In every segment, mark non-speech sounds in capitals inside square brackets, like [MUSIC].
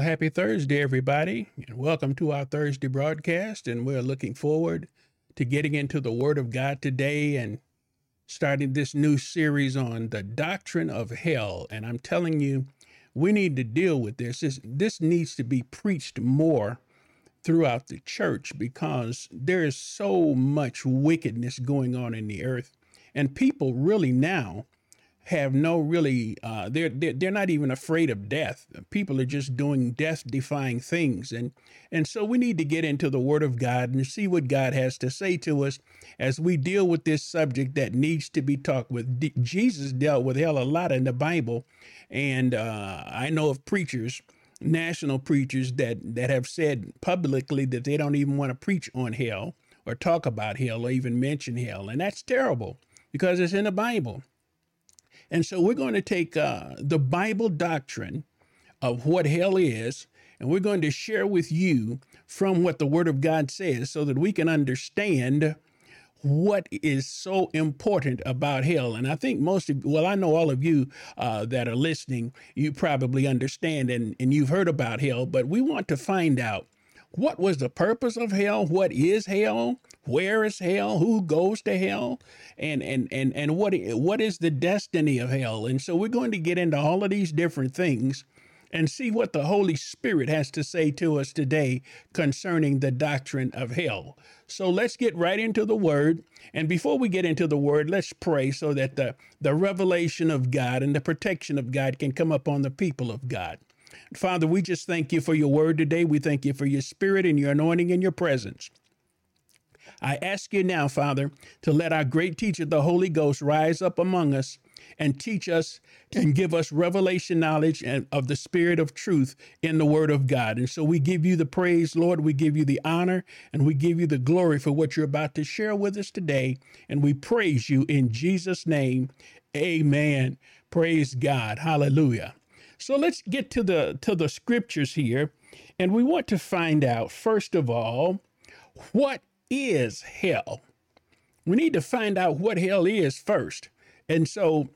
happy Thursday, everybody, and welcome to our Thursday broadcast. And we're looking forward to getting into the Word of God today and starting this new series on the doctrine of hell. And I'm telling you, we need to deal with this. This, this needs to be preached more throughout the church because there is so much wickedness going on in the earth. And people really now have no really uh, they're, they're they're not even afraid of death. People are just doing death defying things. And and so we need to get into the word of god and see what god has to say to us as we deal with this subject that needs to be talked with. D- jesus dealt with hell a lot in the bible. And uh, i know of preachers national preachers that that have said publicly that they don't even want to preach on hell or talk about hell or even mention hell. And that's terrible because it's in the bible and so we're going to take uh, the Bible doctrine of what hell is, and we're going to share with you from what the Word of God says so that we can understand what is so important about hell. And I think most of, well, I know all of you uh, that are listening, you probably understand and, and you've heard about hell, but we want to find out what was the purpose of hell? What is hell? Where is hell? Who goes to hell? And and and and what what is the destiny of hell? And so we're going to get into all of these different things and see what the Holy Spirit has to say to us today concerning the doctrine of hell. So let's get right into the word. And before we get into the word, let's pray so that the, the revelation of God and the protection of God can come upon the people of God. Father, we just thank you for your word today. We thank you for your spirit and your anointing and your presence. I ask you now, Father, to let our great teacher, the Holy Ghost, rise up among us and teach us and give us revelation knowledge and of the spirit of truth in the word of God. And so we give you the praise, Lord. We give you the honor and we give you the glory for what you're about to share with us today. And we praise you in Jesus' name. Amen. Praise God. Hallelujah. So let's get to the to the scriptures here, and we want to find out first of all what is hell. We need to find out what hell is first, and so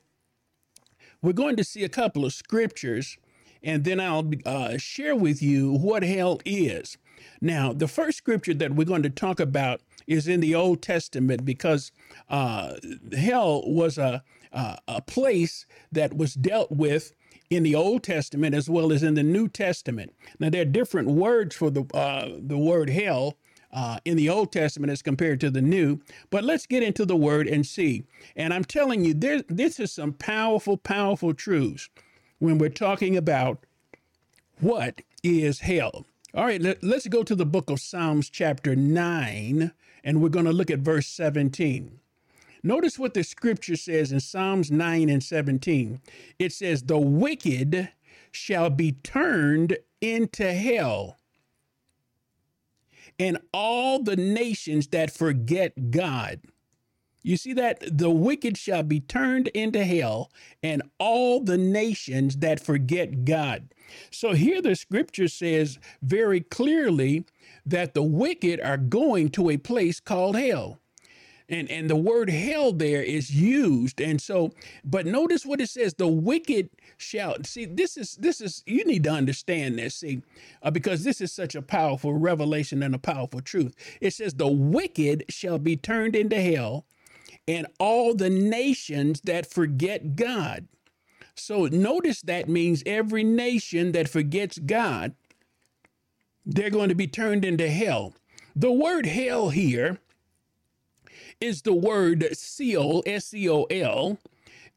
we're going to see a couple of scriptures, and then I'll uh, share with you what hell is. Now, the first scripture that we're going to talk about is in the Old Testament because uh, hell was a, a, a place that was dealt with in the Old Testament as well as in the New Testament. Now, there are different words for the uh, the word hell. Uh, in the Old Testament as compared to the New. But let's get into the Word and see. And I'm telling you, there, this is some powerful, powerful truths when we're talking about what is hell. All right, let, us go to the book of Psalms, chapter 9, and we're going to look at verse 17. Notice what the scripture says in Psalms 9 and 17. It says, The wicked shall be turned into hell, and all the nations that forget God. You see that the wicked shall be turned into hell, and all the nations that forget God. So here the scripture says very clearly that the wicked are going to a place called hell and and the word hell there is used. And so but notice what it says the wicked shall see this is this is you need to understand this see uh, because this is such a powerful revelation and a powerful truth. It says the wicked shall be turned into hell and all the nations that forget god. So notice that means every nation that forgets god they're going to be turned into hell. The word hell here is the word Sheol, S E O L,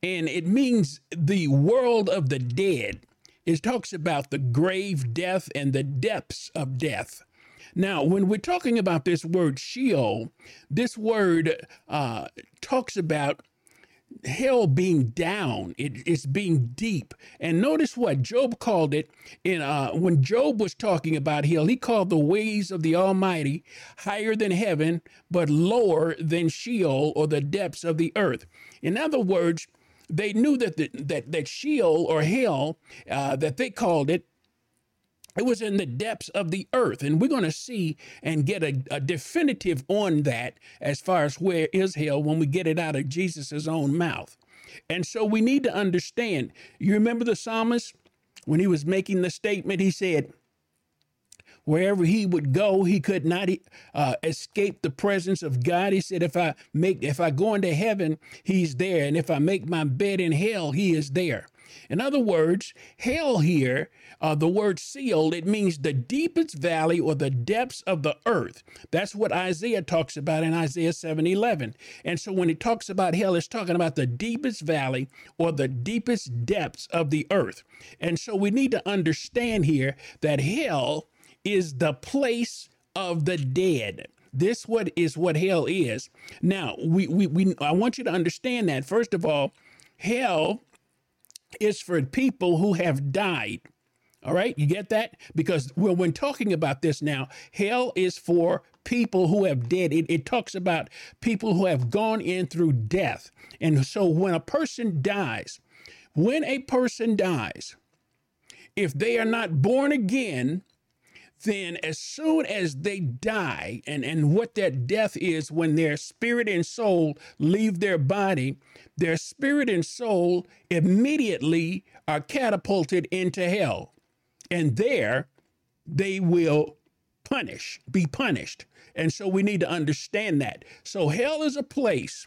and it means the world of the dead. It talks about the grave, death, and the depths of death. Now, when we're talking about this word Sheol, this word uh, talks about hell being down. It, it's being deep. And notice what job called it in uh, when job was talking about hell he called the ways of the almighty higher than heaven but lower than sheol or the depths of the earth. In other words they knew that the, that that sheol or hell uh, that they called it it was in the depths of the earth. And we're going to see and get a, a, definitive on that as far as where is hell when we get it out of Jesus' own mouth. And so we need to understand. You remember the psalmist when he was making the statement, he said, Wherever he would go, he could not uh, escape the presence of God. He said, "If I make, if I go into heaven, he's there, and if I make my bed in hell, he is there." In other words, hell here, uh, the word Sheol, it means the deepest valley or the depths of the earth. That's what Isaiah talks about in Isaiah 7 11. And so when it talks about hell, it's talking about the deepest valley or the deepest depths of the earth. And so we need to understand here that hell is the place of the dead. This what is what hell is. Now, we, we, we I want you to understand that. First of all, hell is for people who have died. All right, you get that? Because when, when talking about this now, hell is for people who have dead. It, it talks about people who have gone in through death. And so when a person dies, when a person dies, if they are not born again, then as soon as they die, and, and what that death is when their spirit and soul leave their body, their spirit and soul immediately are catapulted into hell. And there they will punish, be punished. And so we need to understand that. So hell is a place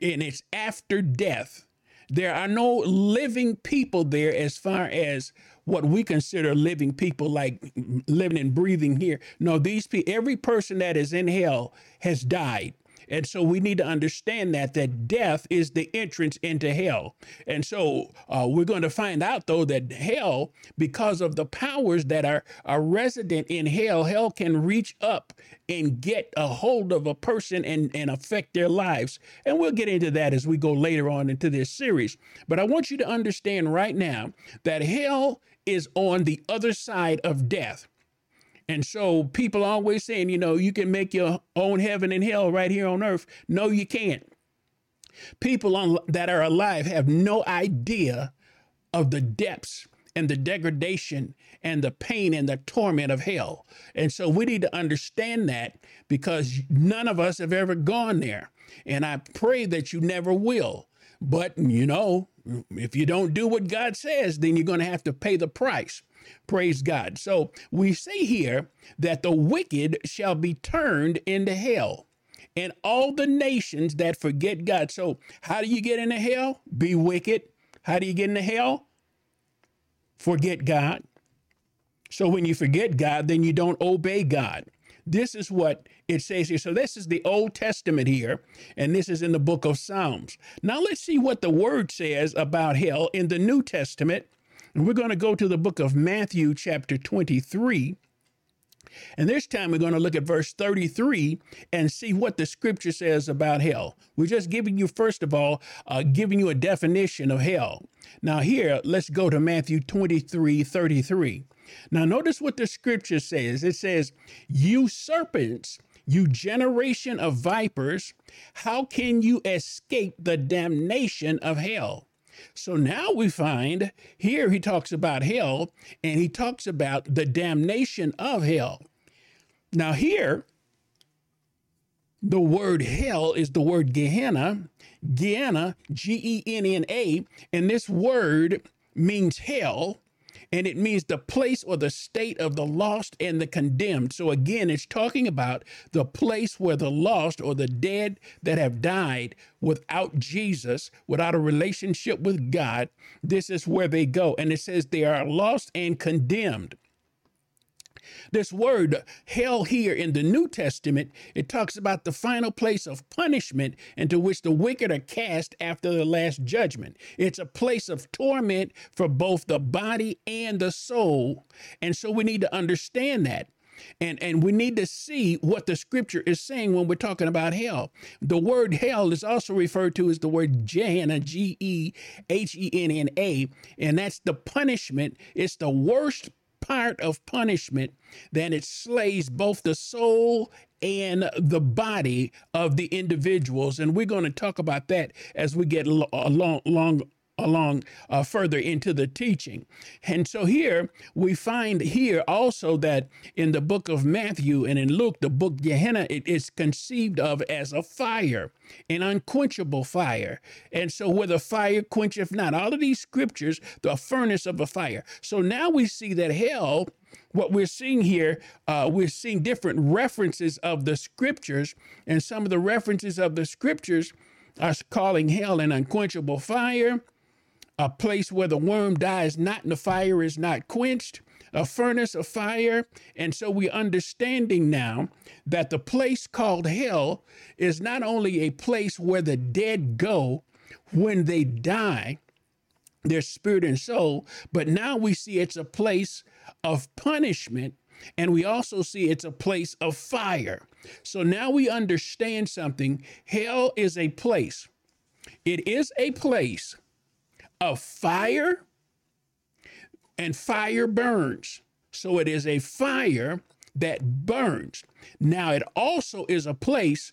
and it's after death. There are no living people there as far as what we consider living people like living and breathing here. No, these people, every person that is in hell has died. And so we need to understand that that death is the entrance into hell. And so uh, we're going to find out though that hell, because of the powers that are, are resident in hell, hell can reach up and get a hold of a person and, and affect their lives. And we'll get into that as we go later on into this series. But I want you to understand right now that hell is on the other side of death. And so people always saying, you know, you can make your own heaven and hell right here on earth. No, you can't. People on, that are alive have no idea of the depths and the degradation and the pain and the torment of hell. And so we need to understand that because none of us have ever gone there. And I pray that you never will. But, you know, if you don't do what God says, then you're going to have to pay the price. Praise God. So we see here that the wicked shall be turned into hell and all the nations that forget God. So, how do you get into hell? Be wicked. How do you get into hell? Forget God. So, when you forget God, then you don't obey God. This is what it says here. So, this is the Old Testament here, and this is in the book of Psalms. Now, let's see what the word says about hell in the New Testament and we're going to go to the book of Matthew, chapter 23. And this time we're going to look at verse 33 and see what the scripture says about hell. We're just giving you, first of all, uh, giving you a definition of hell. Now, here, let's go to Matthew 23 33. Now, notice what the scripture says it says, You serpents, you generation of vipers, how can you escape the damnation of hell? So now we find here he talks about hell and he talks about the damnation of hell. Now, here, the word hell is the word Gehenna, Gehenna, G E N N A, and this word means hell and it means the place or the state of the lost and the condemned. So again, it's talking about the place where the lost or the dead that have died without Jesus, without a relationship with God, this is where they go. And it says they are lost and condemned. This word hell here in the New Testament, it talks about the final place of punishment into which the wicked are cast after the last judgment. It's a place of torment for both the body and the soul. And so we need to understand that. And, and we need to see what the scripture is saying when we're talking about hell. The word hell is also referred to as the word Gehenna, G E H E N N A, and that's the punishment. It's the worst part of punishment, then it slays both the soul and the body of the individuals. And we're going to talk about that as we get along, uh, along along uh, further into the teaching. And so here we find here also that in the book of Matthew and in Luke, the book Gehenna, it is conceived of as a fire, an unquenchable fire. And so where the fire quencheth not, all of these scriptures, the furnace of a fire. So now we see that hell what we're seeing here, uh, we're seeing different references of the scriptures, and some of the references of the scriptures are calling hell an unquenchable fire, a place where the worm dies not and the fire is not quenched, a furnace of fire. And so we're understanding now that the place called hell is not only a place where the dead go when they die, their spirit and soul, but now we see it's a place of punishment. And we also see it's a place of fire. So now we understand something. Hell is a place. It is a place of fire, and fire burns. So it is a fire that burns. Now, it also is a place,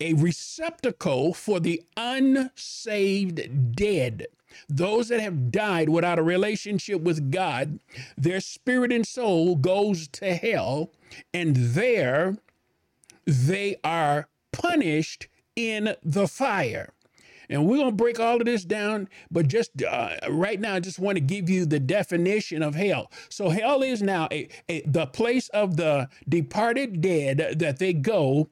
a receptacle for the unsaved dead. Those that have died without a relationship with God, their spirit and soul goes to hell, and there they are punished in the fire. And we're going to break all of this down, but just uh, right now, I just want to give you the definition of hell. So, hell is now a, a, the place of the departed dead that they go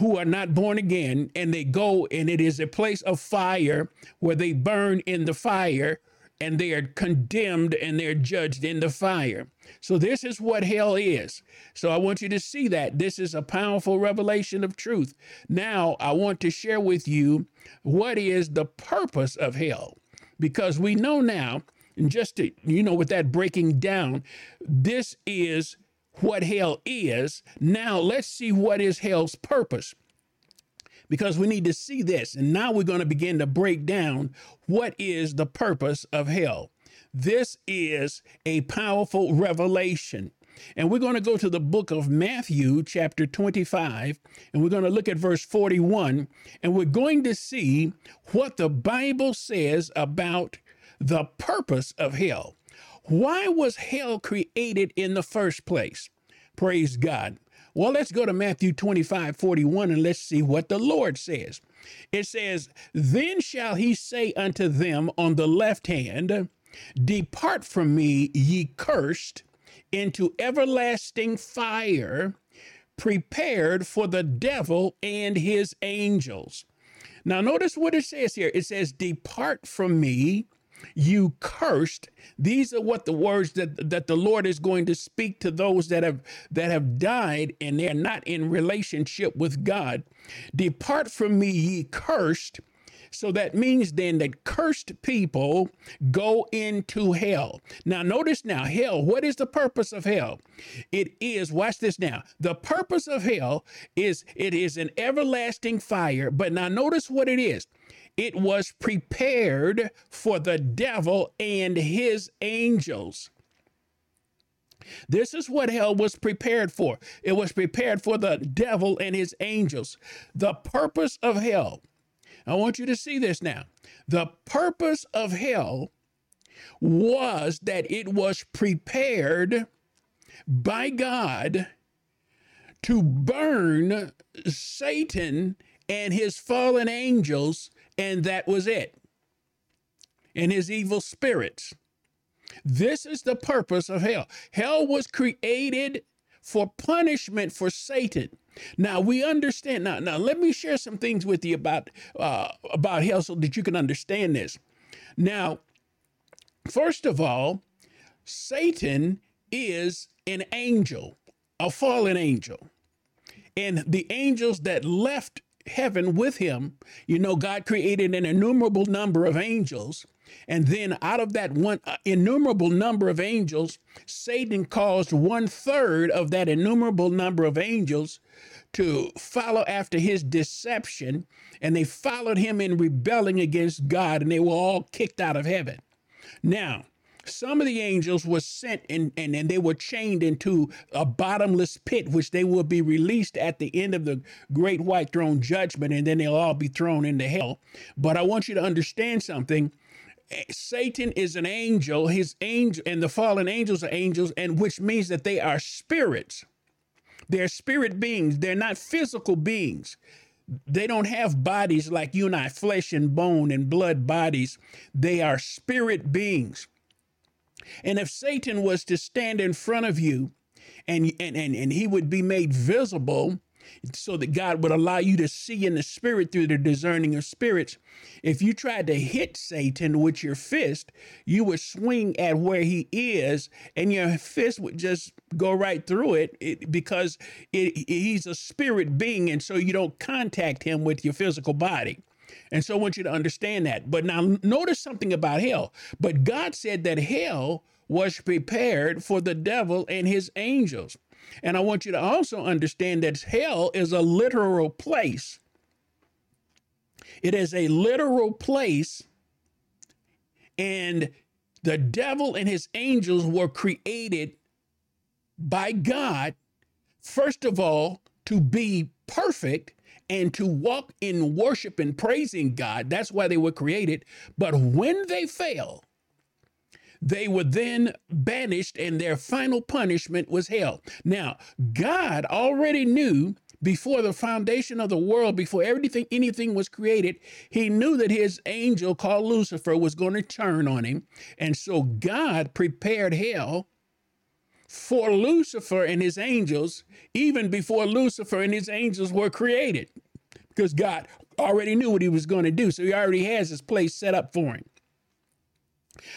who are not born again, and they go, and it is a place of fire where they burn in the fire and they are condemned and they're judged in the fire. So, this is what hell is. So, I want you to see that. This is a powerful revelation of truth. Now, I want to share with you what is the purpose of hell. Because we know now, and just to, you know, with that breaking down, this is what hell is. Now, let's see what is hell's purpose because we need to see this. And now we're going to begin to break down what is the purpose of hell. This is a powerful revelation. And we're going to go to the book of Matthew, chapter 25, and we're going to look at verse 41, and we're going to see what the Bible says about the purpose of hell. Why was hell created in the first place? Praise God. Well, let's go to Matthew 25, 41, and let's see what the Lord says. It says, Then shall he say unto them on the left hand, Depart from me, ye cursed, into everlasting fire, prepared for the devil and his angels. Now, notice what it says here. It says, Depart from me, you cursed these are what the words that that the lord is going to speak to those that have that have died and they're not in relationship with god depart from me ye cursed so that means then that cursed people go into hell. Now, notice now, hell, what is the purpose of hell? It is, watch this now. The purpose of hell is it is an everlasting fire. But now notice what it is. It was prepared for the devil and his angels. This is what hell was prepared for. It was prepared for the devil and his angels. The purpose of hell, I want you to see this now. The purpose of hell was that it was prepared by God to burn Satan and his fallen angels and that was it. And his evil spirits. This is the purpose of hell. Hell was created for punishment for Satan. Now we understand. Now, now let me share some things with you about uh, about hell so that you can understand this. Now, first of all, Satan is an angel, a fallen angel, and the angels that left heaven with him. You know, God created an innumerable number of angels. And then out of that one uh, innumerable number of angels, Satan caused one third of that innumerable number of angels to follow after his deception. And they followed him in rebelling against God, and they were all kicked out of heaven. Now, some of the angels were sent and, and, and they were chained into a bottomless pit, which they will be released at the end of the great white throne judgment, and then they'll all be thrown into hell. But I want you to understand something. Eh, Satan is an angel, his angel, and the fallen angels are angels, and which means that they are spirits. They're spirit beings, they're not physical beings. They don't have bodies like you and I, flesh and bone and blood bodies. They are spirit beings. And if Satan was to stand in front of you and, and, and, and he would be made visible so that God would allow you to see in the spirit through the discerning of spirits. If you tried to hit Satan with your fist, you would swing at where he is, and your fist would just go right through it, because it, he's a spirit being, and so you don't contact him with your physical body. And so I want you to understand that. But now notice something about hell. But God said that hell was prepared for the devil and his angels. And I want you to also understand that hell is a literal place. It is a literal place, and the devil and his angels were created by God, first of all, to be perfect and to walk in worship and praising God. That's why they were created. But when they fell, they were then banished, and their final punishment was hell. Now, God already knew before the foundation of the world, before everything, anything was created, he knew that his angel called Lucifer was going to turn on him. And so God prepared hell for Lucifer and his angels, even before Lucifer and his angels were created, because God already knew what he was going to do. So he already has his place set up for him.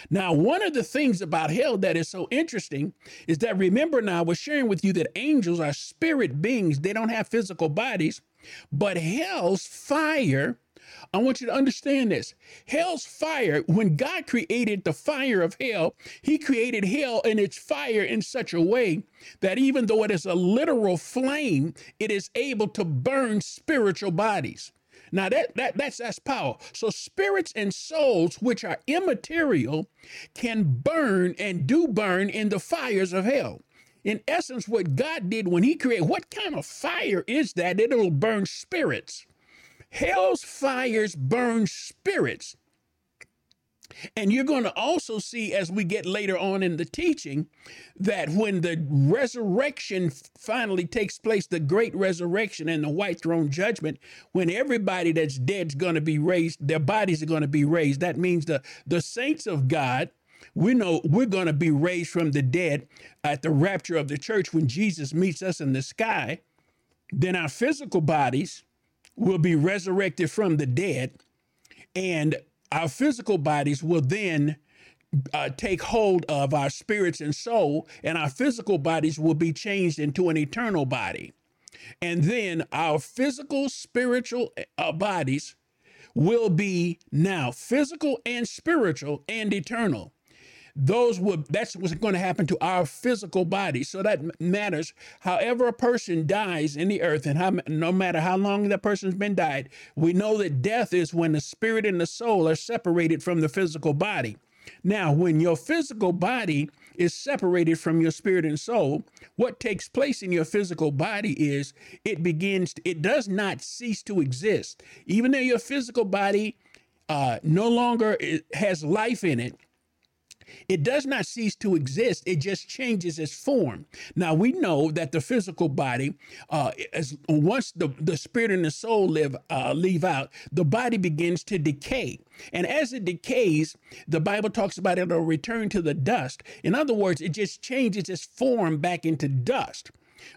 Now, one of the things about hell that is so interesting is that remember now, I was sharing with you that angels are spirit beings, they don't have physical bodies, but hell's fire. I want you to understand this. Hell's fire, when God created the fire of hell, He created hell and its fire in such a way that even though it is a literal flame, it is able to burn spiritual bodies. Now that, that that's that's power. So spirits and souls which are immaterial can burn and do burn in the fires of hell. In essence, what God did when He created, what kind of fire is that? It'll burn spirits. Hell's fires burn spirits. And you're going to also see as we get later on in the teaching that when the resurrection finally takes place, the great resurrection and the white throne judgment, when everybody that's dead is going to be raised, their bodies are going to be raised. That means the, the saints of God, we know we're going to be raised from the dead at the rapture of the church when Jesus meets us in the sky. Then our physical bodies will be resurrected from the dead. And our physical bodies will then uh, take hold of our spirits and soul, and our physical bodies will be changed into an eternal body. And then our physical, spiritual uh, bodies will be now physical and spiritual and eternal those would that's what's going to happen to our physical body. So that matters. However a person dies in the earth and how no matter how long that person's been died we know that death is when the spirit and the soul are separated from the physical body. Now when your physical body is separated from your spirit and soul what takes place in your physical body is it begins it does not cease to exist. Even though your physical body uh, no longer has life in it it does not cease to exist, it just changes its form. Now, we know that the physical body, uh, as once the, the spirit and the soul live, uh, leave out, the body begins to decay. And as it decays, the Bible talks about it'll return to the dust. In other words, it just changes its form back into dust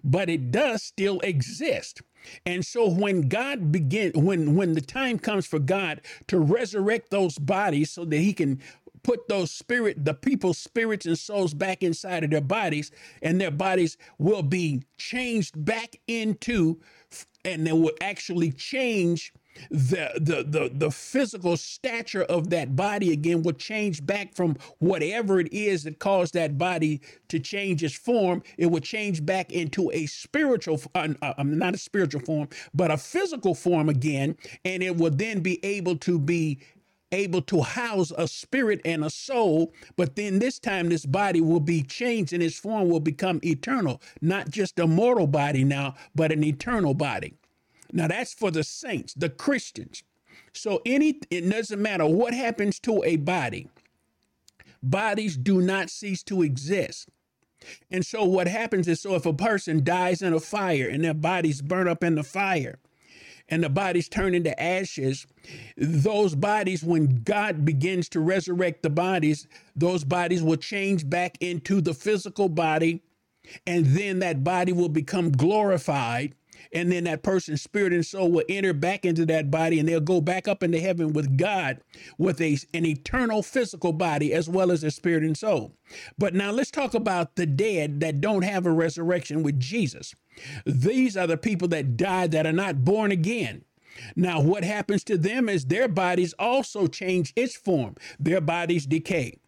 but it does still exist. And so when God begin when when the time comes for God to resurrect those bodies so that he can put those spirit, the people's spirits and souls back inside of their bodies, and their bodies will be changed back into, and they will actually change the, the the the physical stature of that body again will change back from whatever it is that caused that body to change its form. It will change back into a spiritual uh, uh, not a spiritual form but a physical form again and it will then be able to be able to house a spirit and a soul, but then this time this body will be changed and its form will become eternal, not just a mortal body now, but an eternal body. Now that's for the saints, the Christians. So any it doesn't matter what happens to a body. Bodies do not cease to exist. And so what happens is so if a person dies in a fire and their bodies burn up in the fire, and the bodies turn into ashes, those bodies, when God begins to resurrect the bodies, those bodies will change back into the physical body, and then that body will become glorified and then that person's spirit and soul will enter back into that body and they'll go back up into heaven with God with a, an eternal physical body as well as their spirit and soul. But now let's talk about the dead that don't have a resurrection with Jesus. These are the people that died that are not born again. Now, what happens to them is their bodies also change its form, their bodies decay.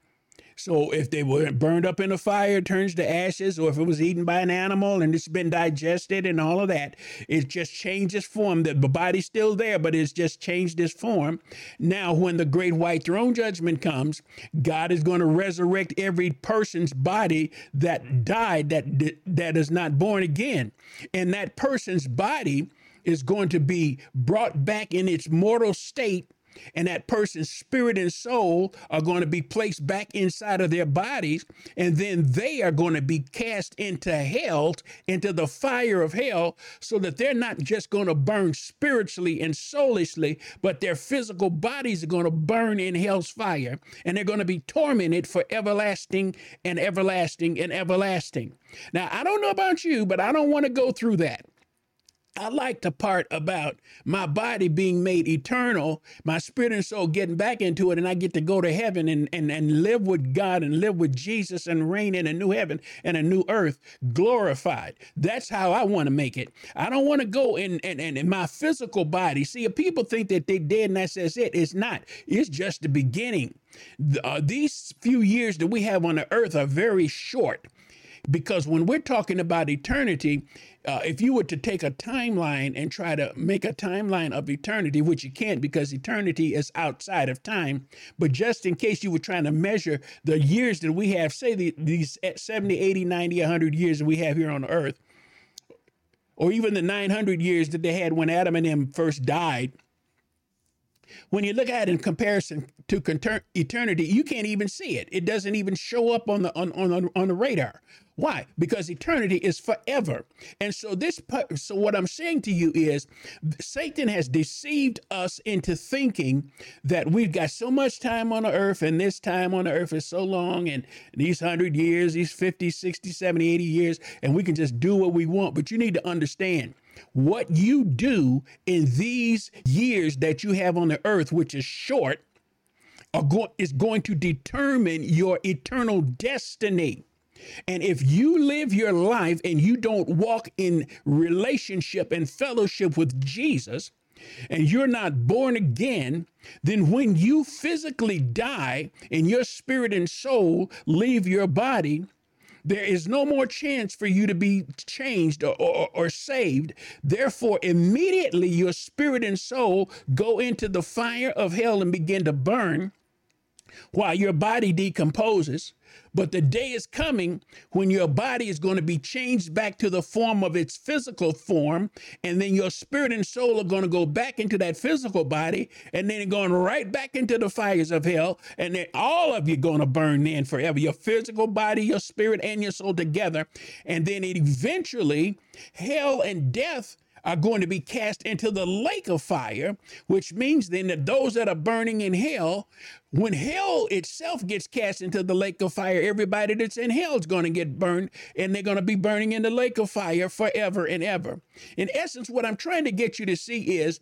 So if they were burned up in a fire, turns to ashes, or if it was eaten by an animal and it's been digested and all of that, it just changes form. The body's still there, but it's just changed its form. Now, when the great white throne judgment comes, God is going to resurrect every person's body that died, that that is not born again, and that person's body is going to be brought back in its mortal state and that person's spirit and soul are going to be placed back inside of their bodies and then they are going to be cast into hell into the fire of hell so that they're not just going to burn spiritually and soulishly but their physical bodies are going to burn in hell's fire and they're going to be tormented for everlasting and everlasting and everlasting. Now i don't know about you but i don't want to go through that I like the part about my body being made eternal, my spirit and soul getting back into it, and I get to go to heaven and, and, and live with God and live with Jesus and reign in a new heaven and a new earth glorified. That's how I want to make it. I don't want to go in, in, in, in my physical body. See, if people think that they're dead and that's it, it's not. It's just the beginning. Uh, these few years that we have on the earth are very short because when we're talking about eternity, uh, if you were to take a timeline and try to make a timeline of eternity, which you can't because eternity is outside of time, but just in case you were trying to measure the years that we have, say the, these 70, 80, 90, 100 years that we have here on earth, or even the 900 years that they had when Adam and them first died, when you look at it in comparison to eternity, you can't even see it. It doesn't even show up on the on, on, on the radar. Why? Because eternity is forever. And so this so what I'm saying to you is Satan has deceived us into thinking that we've got so much time on the earth and this time on the earth is so long and these 100 years, these 50, 60, 70, 80 years and we can just do what we want. But you need to understand what you do in these years that you have on the earth, which is short, go- is going to determine your eternal destiny. And if you live your life and you don't walk in relationship and fellowship with Jesus, and you're not born again, then when you physically die and your spirit and soul leave your body, there is no more chance for you to be changed or, or, or, saved. Therefore, immediately your spirit and soul go into the fire of hell and begin to burn while your body decomposes. But the day is coming when your body is going to be changed back to the form of its physical form. And then your spirit and soul are going to go back into that physical body and then going right back into the fires of hell. And then all of you going to burn in forever your physical body, your spirit, and your soul together. And then eventually, hell and death are going to be cast into the lake of fire, which means then that those that are burning in hell, when hell itself gets cast into the lake of fire, everybody that's in hell is going to get burned and they're going to be burning in the lake of fire forever and ever. In essence, what I'm trying to get you to see is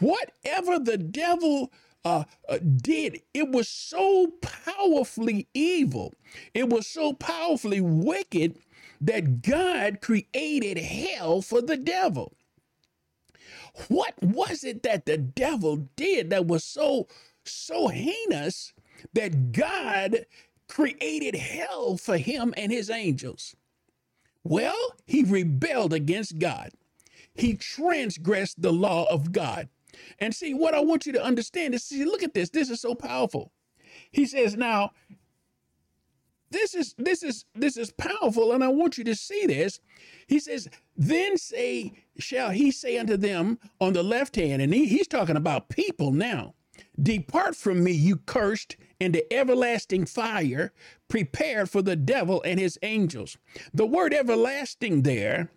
whatever the devil uh, uh, did, it was so powerfully evil, it was so powerfully wicked that God created hell for the devil. What was it that the devil did that was so, so heinous that God created hell for him and his angels? Well, he rebelled against God. He transgressed the law of God. And see, what I want you to understand is see, look at this. This is so powerful. He says, now, this is this is this is powerful, and I want you to see this. He says, Then say, shall he say unto them on the left hand, and he, he's talking about people now. Depart from me, you cursed, into everlasting fire, prepared for the devil and his angels. The word everlasting there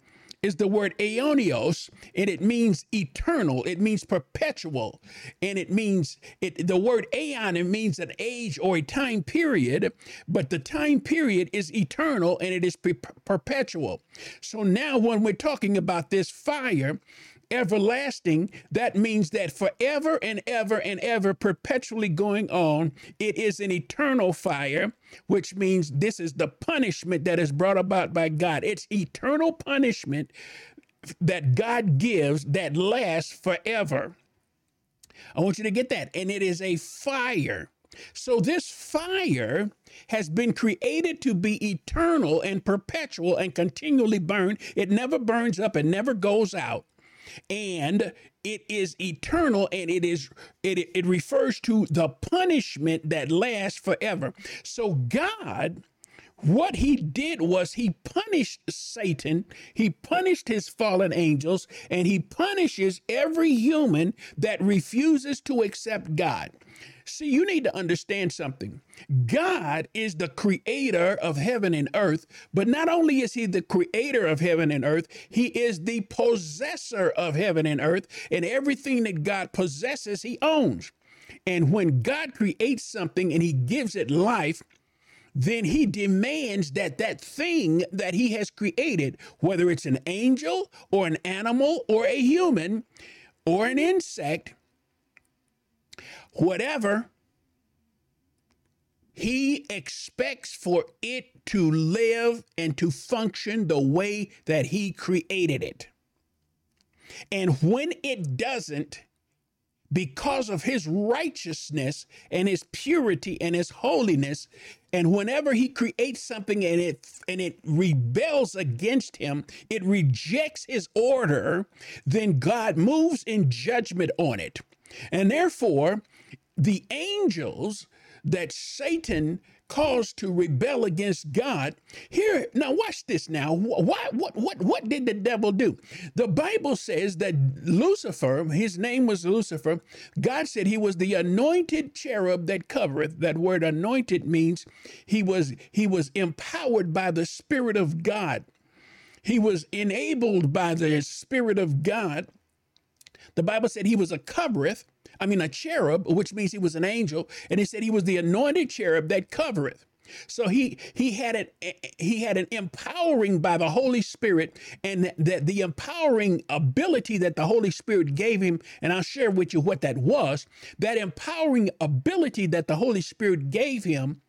is the word aeonios, and it means eternal. It means perpetual, and it means it. The word aeon it means an age or a time period, but the time period is eternal and it is per- perpetual. So now, when we're talking about this fire, everlasting, that means that forever and ever and ever, perpetually going on, it is an eternal fire, which means this is the punishment that is brought about by God. It's eternal punishment that God gives that lasts forever. I want you to get that. And it is a fire. So, this fire has been created to be eternal and perpetual and continually burn. It never burns up, it never goes out and it is eternal and it is it, it refers to the punishment that lasts forever so god what he did was he punished Satan, he punished his fallen angels, and he punishes every human that refuses to accept God. See, you need to understand something. God is the creator of heaven and earth, but not only is he the creator of heaven and earth, he is the possessor of heaven and earth, and everything that God possesses, he owns. And when God creates something and he gives it life, then he demands that that thing that he has created, whether it's an angel or an animal or a human or an insect, whatever, he expects for it to live and to function the way that he created it. And when it doesn't, because of his righteousness and his purity and his holiness, and whenever he creates something and it and it rebels against him, it rejects his order, then God moves in judgment on it. And therefore, the angels that Satan caused to rebel against God. Here, now watch this now. Why what what what did the devil do? The Bible says that Lucifer, his name was Lucifer, God said he was the anointed cherub that covereth. That word anointed means he was he was empowered by the spirit of God. He was enabled by the spirit of God. The Bible said he was a covereth I mean, a cherub, which means he was an angel, and he said he was the anointed cherub that covereth. So he he had an eh, eh, he had an empowering by the Holy Spirit, and that the empowering ability that the Holy Spirit gave him, and I'll share with you what that was. That empowering ability that the Holy Spirit gave him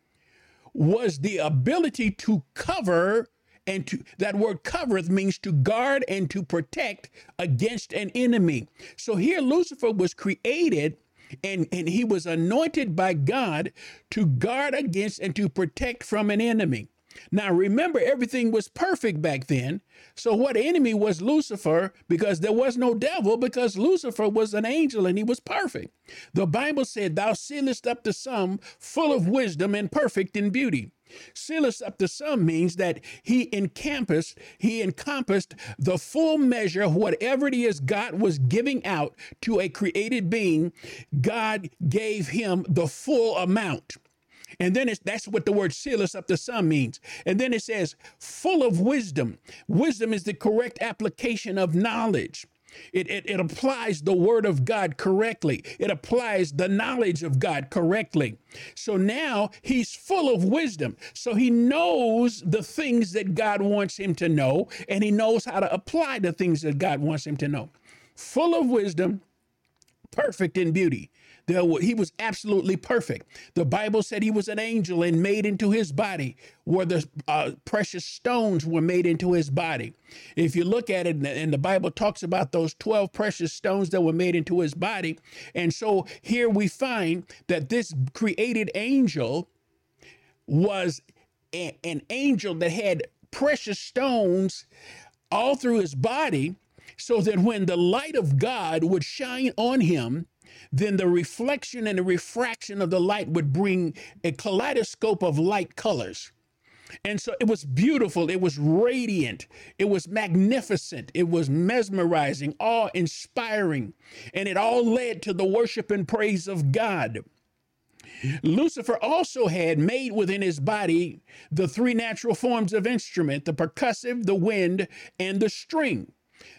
was the ability to cover and to that word covereth means to guard and to protect against an enemy. So here Lucifer was created and, and he was anointed by God to guard against and to protect from an enemy. Now remember, everything was perfect back then. So what enemy was Lucifer? Because there was no devil, because Lucifer was an angel and he was perfect. The Bible said, Thou sealest up the sum full of wisdom and perfect in beauty. Sealest up to sum means that he encompassed, he encompassed the full measure of whatever it is God was giving out to a created being. God gave him the full amount. And then it's, that's what the word sealest up to sum means. And then it says, full of wisdom. Wisdom is the correct application of knowledge. It, it, it applies the word of God correctly. It applies the knowledge of God correctly. So now he's full of wisdom. So he knows the things that God wants him to know, and he knows how to apply the things that God wants him to know. Full of wisdom, perfect in beauty. He was absolutely perfect. The Bible said he was an angel and made into his body, where the uh, precious stones were made into his body. If you look at it, and the Bible talks about those 12 precious stones that were made into his body. And so here we find that this created angel was a, an angel that had precious stones all through his body so that when the light of God would shine on him, then the reflection and the refraction of the light would bring a kaleidoscope of light colors. And so it was beautiful. It was radiant. It was magnificent. It was mesmerizing, awe inspiring. And it all led to the worship and praise of God. Lucifer also had made within his body the three natural forms of instrument the percussive, the wind, and the string.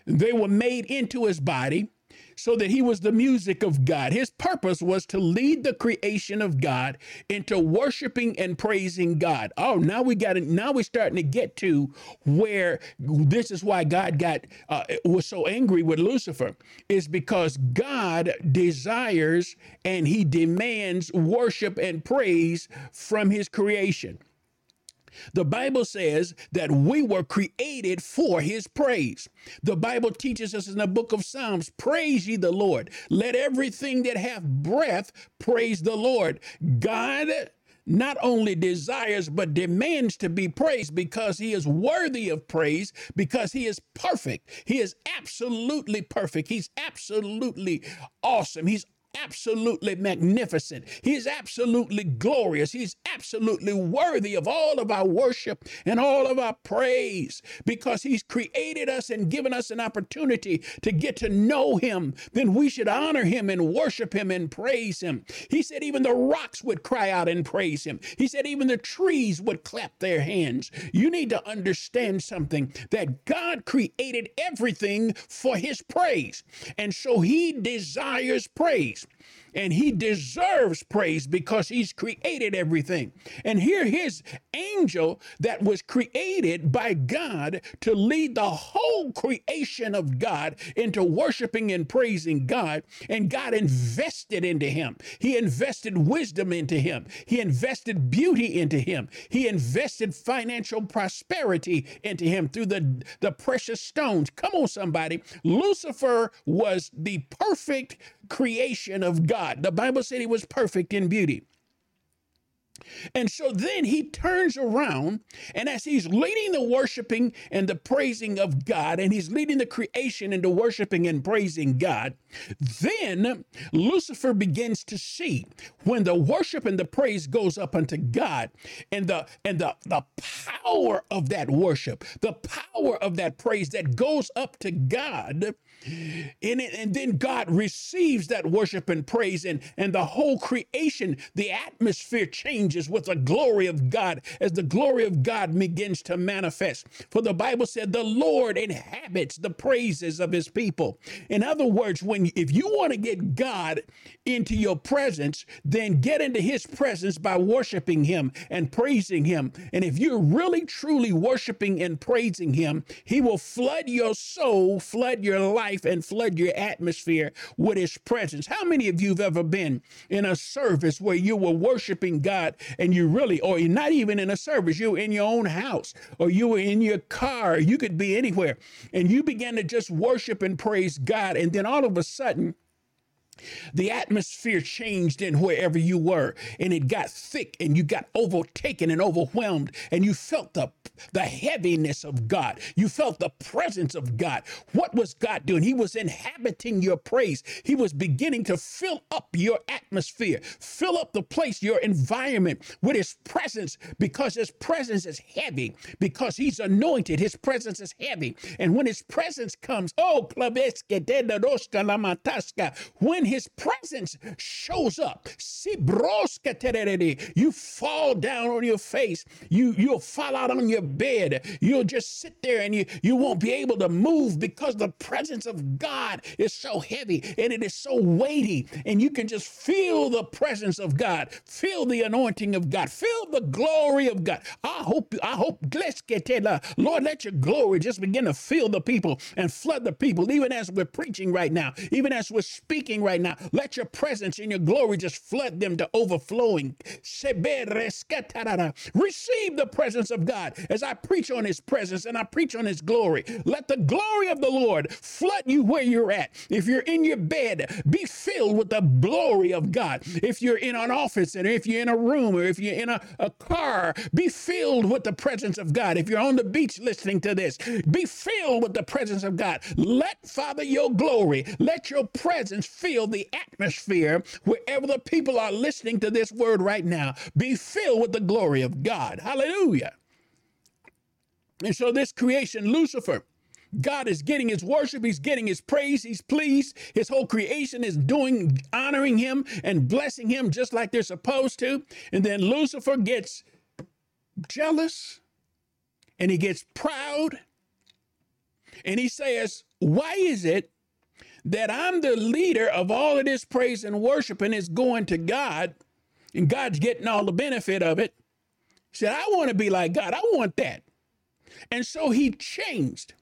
They were made into his body so that he was the music of God. His purpose was to lead the creation of God into worshiping and praising God. Oh, now we got it. Now we're starting to get to where this is why God got uh, was so angry with Lucifer is because God desires and he demands worship and praise from his creation. The Bible says that we were created for his praise. The Bible teaches us in the book of Psalms, praise ye the Lord. Let everything that hath breath praise the Lord. God not only desires but demands to be praised because he is worthy of praise because he is perfect. He is absolutely perfect. He's absolutely awesome. He's absolutely magnificent. He's absolutely glorious. He's absolutely worthy of all of our worship and all of our praise because He's created us and given us an opportunity to get to know Him. Then we should honor Him and worship Him and praise Him. He said, even the rocks would cry out and praise Him. He said, even the trees would clap their hands. You need to understand something that God created everything for His praise. And so He desires praise and he deserves praise because he's created everything. And here his angel that was created by God to lead the whole creation of God into worshiping and praising God, and God invested into him. He invested wisdom into him. He invested beauty into him. He invested financial prosperity into him through the, the precious stones. Come on, somebody. Lucifer was the perfect creation of God. The Bible said he was perfect in beauty. And so then he turns around, and as he's leading the worshiping and the praising of God, and he's leading the creation into worshiping and praising God, then Lucifer begins to see when the worship and the praise goes up unto God, and the and the, the power of that worship, the power of that praise that goes up to God, and, and then God receives that worship and praise, and, and the whole creation, the atmosphere changes with the glory of God as the glory of God begins to manifest. For the Bible said, The Lord inhabits the praises of his people. In other words, when if you want to get God into your presence, then get into his presence by worshiping him and praising him. And if you're really truly worshiping and praising him, he will flood your soul, flood your life life and flood your atmosphere with his presence. How many of you have ever been in a service where you were worshiping God and you really, or you're not even in a service, you were in your own house or you were in your car, you could be anywhere, and you began to just worship and praise God. And then all of a sudden, the atmosphere changed in wherever you were, and it got thick, and you got overtaken and overwhelmed, and you felt the, the heaviness of God. You felt the presence of God. What was God doing? He was inhabiting your praise. He was beginning to fill up your atmosphere, fill up the place, your environment with His presence, because His presence is heavy, because He's anointed. His presence is heavy. And when His presence comes, oh, when his presence shows up, you fall down on your face. You, you'll fall out on your bed. You'll just sit there and you, you won't be able to move because the presence of God is so heavy and it is so weighty. And you can just feel the presence of God, feel the anointing of God, feel the glory of God. I hope, I hope, Lord, let your glory just begin to fill the people and flood the people, even as we're preaching right now, even as we're speaking right now. Let your presence and your glory just flood them to overflowing. Receive the presence of God as I preach on his presence and I preach on his glory. Let the glory of the Lord flood you where you're at. If you're in your bed, be filled with the glory of God. If you're in an office and if you're in a room or if you're in a, a car, be filled with the presence of God. If you're on the beach listening to this, be filled with the presence of God. Let Father your glory, let your presence fill the atmosphere wherever the people are listening to this word right now be filled with the glory of God. Hallelujah. And so this creation, Lucifer, God is getting his worship, he's getting his praise, he's pleased. His whole creation is doing, honoring him and blessing him just like they're supposed to. And then Lucifer gets jealous and he gets proud and he says, Why is it that I'm the leader of all of this praise and worship and it's going to God and God's getting all the benefit of it? He said, I want to be like God. I want that. And so he changed.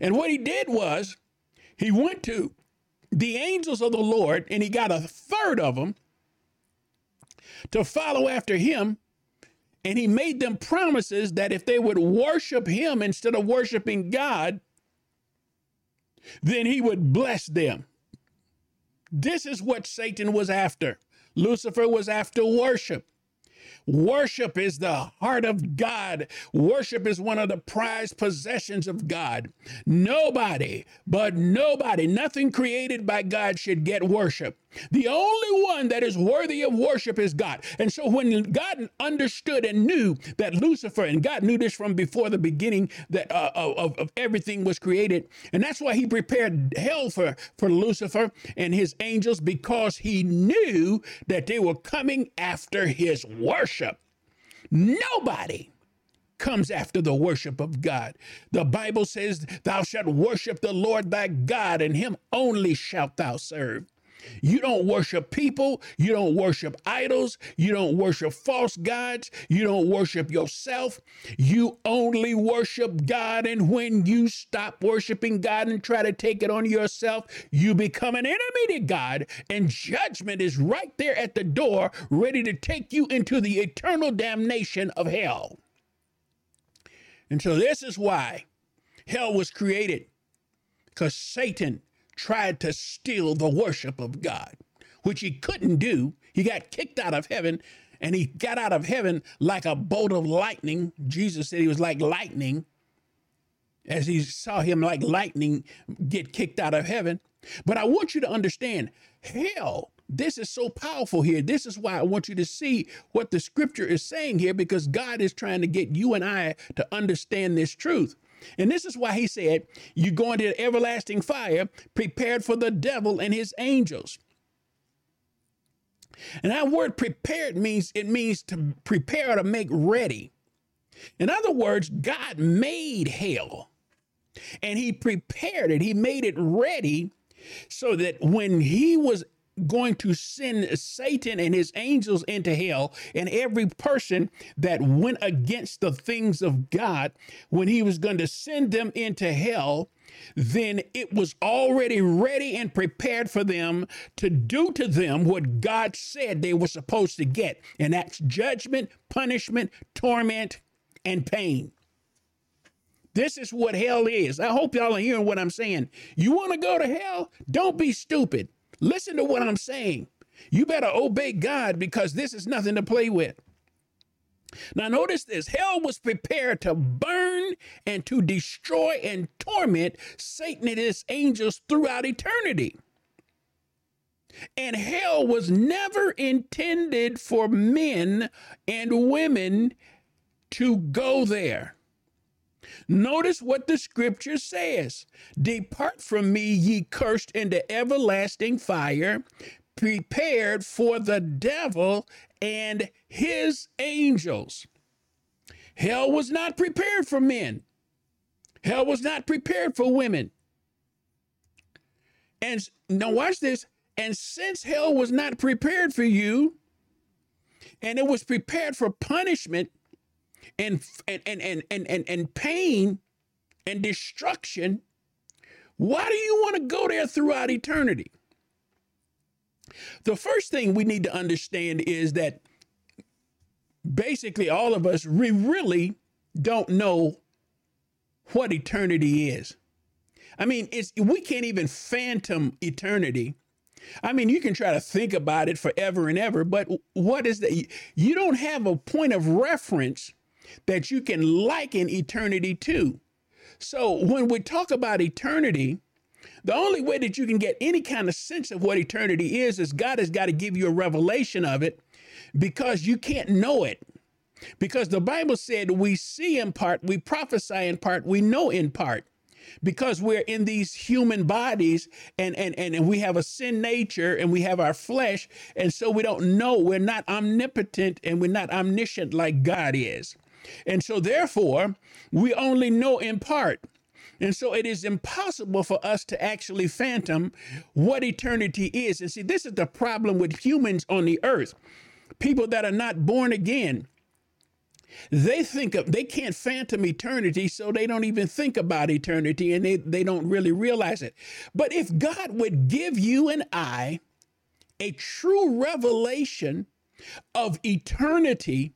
And what he did was he went to the angels of the Lord and he got a third of them to follow after him. And he made them promises that if they would worship him instead of worshiping God, then he would bless them. This is what Satan was after. Lucifer was after worship. Worship is the heart of God. Worship is one of the prized possessions of God. Nobody, but nobody, nothing created by God should get worship. The only one that is worthy of worship is God. And so when God understood and knew that Lucifer, and God knew this from before the beginning that uh, of, of everything was created, and that's why he prepared hell for, for Lucifer and his angels because he knew that they were coming after his worship. Nobody comes after the worship of God. The Bible says, Thou shalt worship the Lord thy God, and him only shalt thou serve. You don't worship people. You don't worship idols. You don't worship false gods. You don't worship yourself. You only worship God. And when you stop worshiping God and try to take it on yourself, you become an enemy to God. And judgment is right there at the door, ready to take you into the eternal damnation of hell. And so, this is why hell was created because Satan tried to steal the worship of God, which he couldn't do. He got kicked out of heaven and he got out of heaven like a bolt of lightning. Jesus said he was like lightning as he saw him like lightning get kicked out of heaven. But I want you to understand hell. This is so powerful here. This is why I want you to see what the scripture is saying here because God is trying to get you and I to understand this truth. And this is why he said, You go into everlasting fire prepared for the devil and his angels. And that word prepared means it means to prepare to make ready. In other words, God made hell and he prepared it, he made it ready so that when he was going to send Satan and his angels into hell, and every person that went against the things of God, when he was going to send them into hell, then it was already ready and prepared for them to do to them what God said they were supposed to get. And that's judgment, punishment, torment, and pain. This is what hell is. I hope y'all are hearing what I'm saying. You want to go to hell? Don't be stupid. Listen to what I'm saying. You better obey God because this is nothing to play with. Now, notice this hell was prepared to burn and to destroy and torment Satan and his angels throughout eternity. And hell was never intended for men and women to go there. Notice what the scripture says Depart from me, ye cursed, into everlasting fire, prepared for the devil and his angels. Hell was not prepared for men, hell was not prepared for women. And now, watch this. And since hell was not prepared for you, and it was prepared for punishment, and and and and and and, and pain and destruction, why do you want to go there throughout eternity? The first thing we need to understand is that basically all of us we really don't know what eternity is. I mean, it's we can't even phantom eternity. I mean, you can try to think about it forever and ever, but what is that? You don't have a point of reference that you can liken eternity to. So when we talk about eternity, the only way that you can get any kind of sense of what eternity is is God has got to give you a revelation of it because you can't know it. Because the Bible said we see in part, we prophesy in part, we know in part. Because we're in these human bodies and, and, and and we have a sin nature and we have our flesh. And so we don't know. We're not omnipotent and we're not omniscient like God is. And so therefore, we only know in part. And so it is impossible for us to actually phantom what eternity is. And see, this is the problem with humans on the earth. People that are not born again, they think of they can't phantom eternity, so they don't even think about eternity and they, they don't really realize it. But if God would give you and I a true revelation of eternity,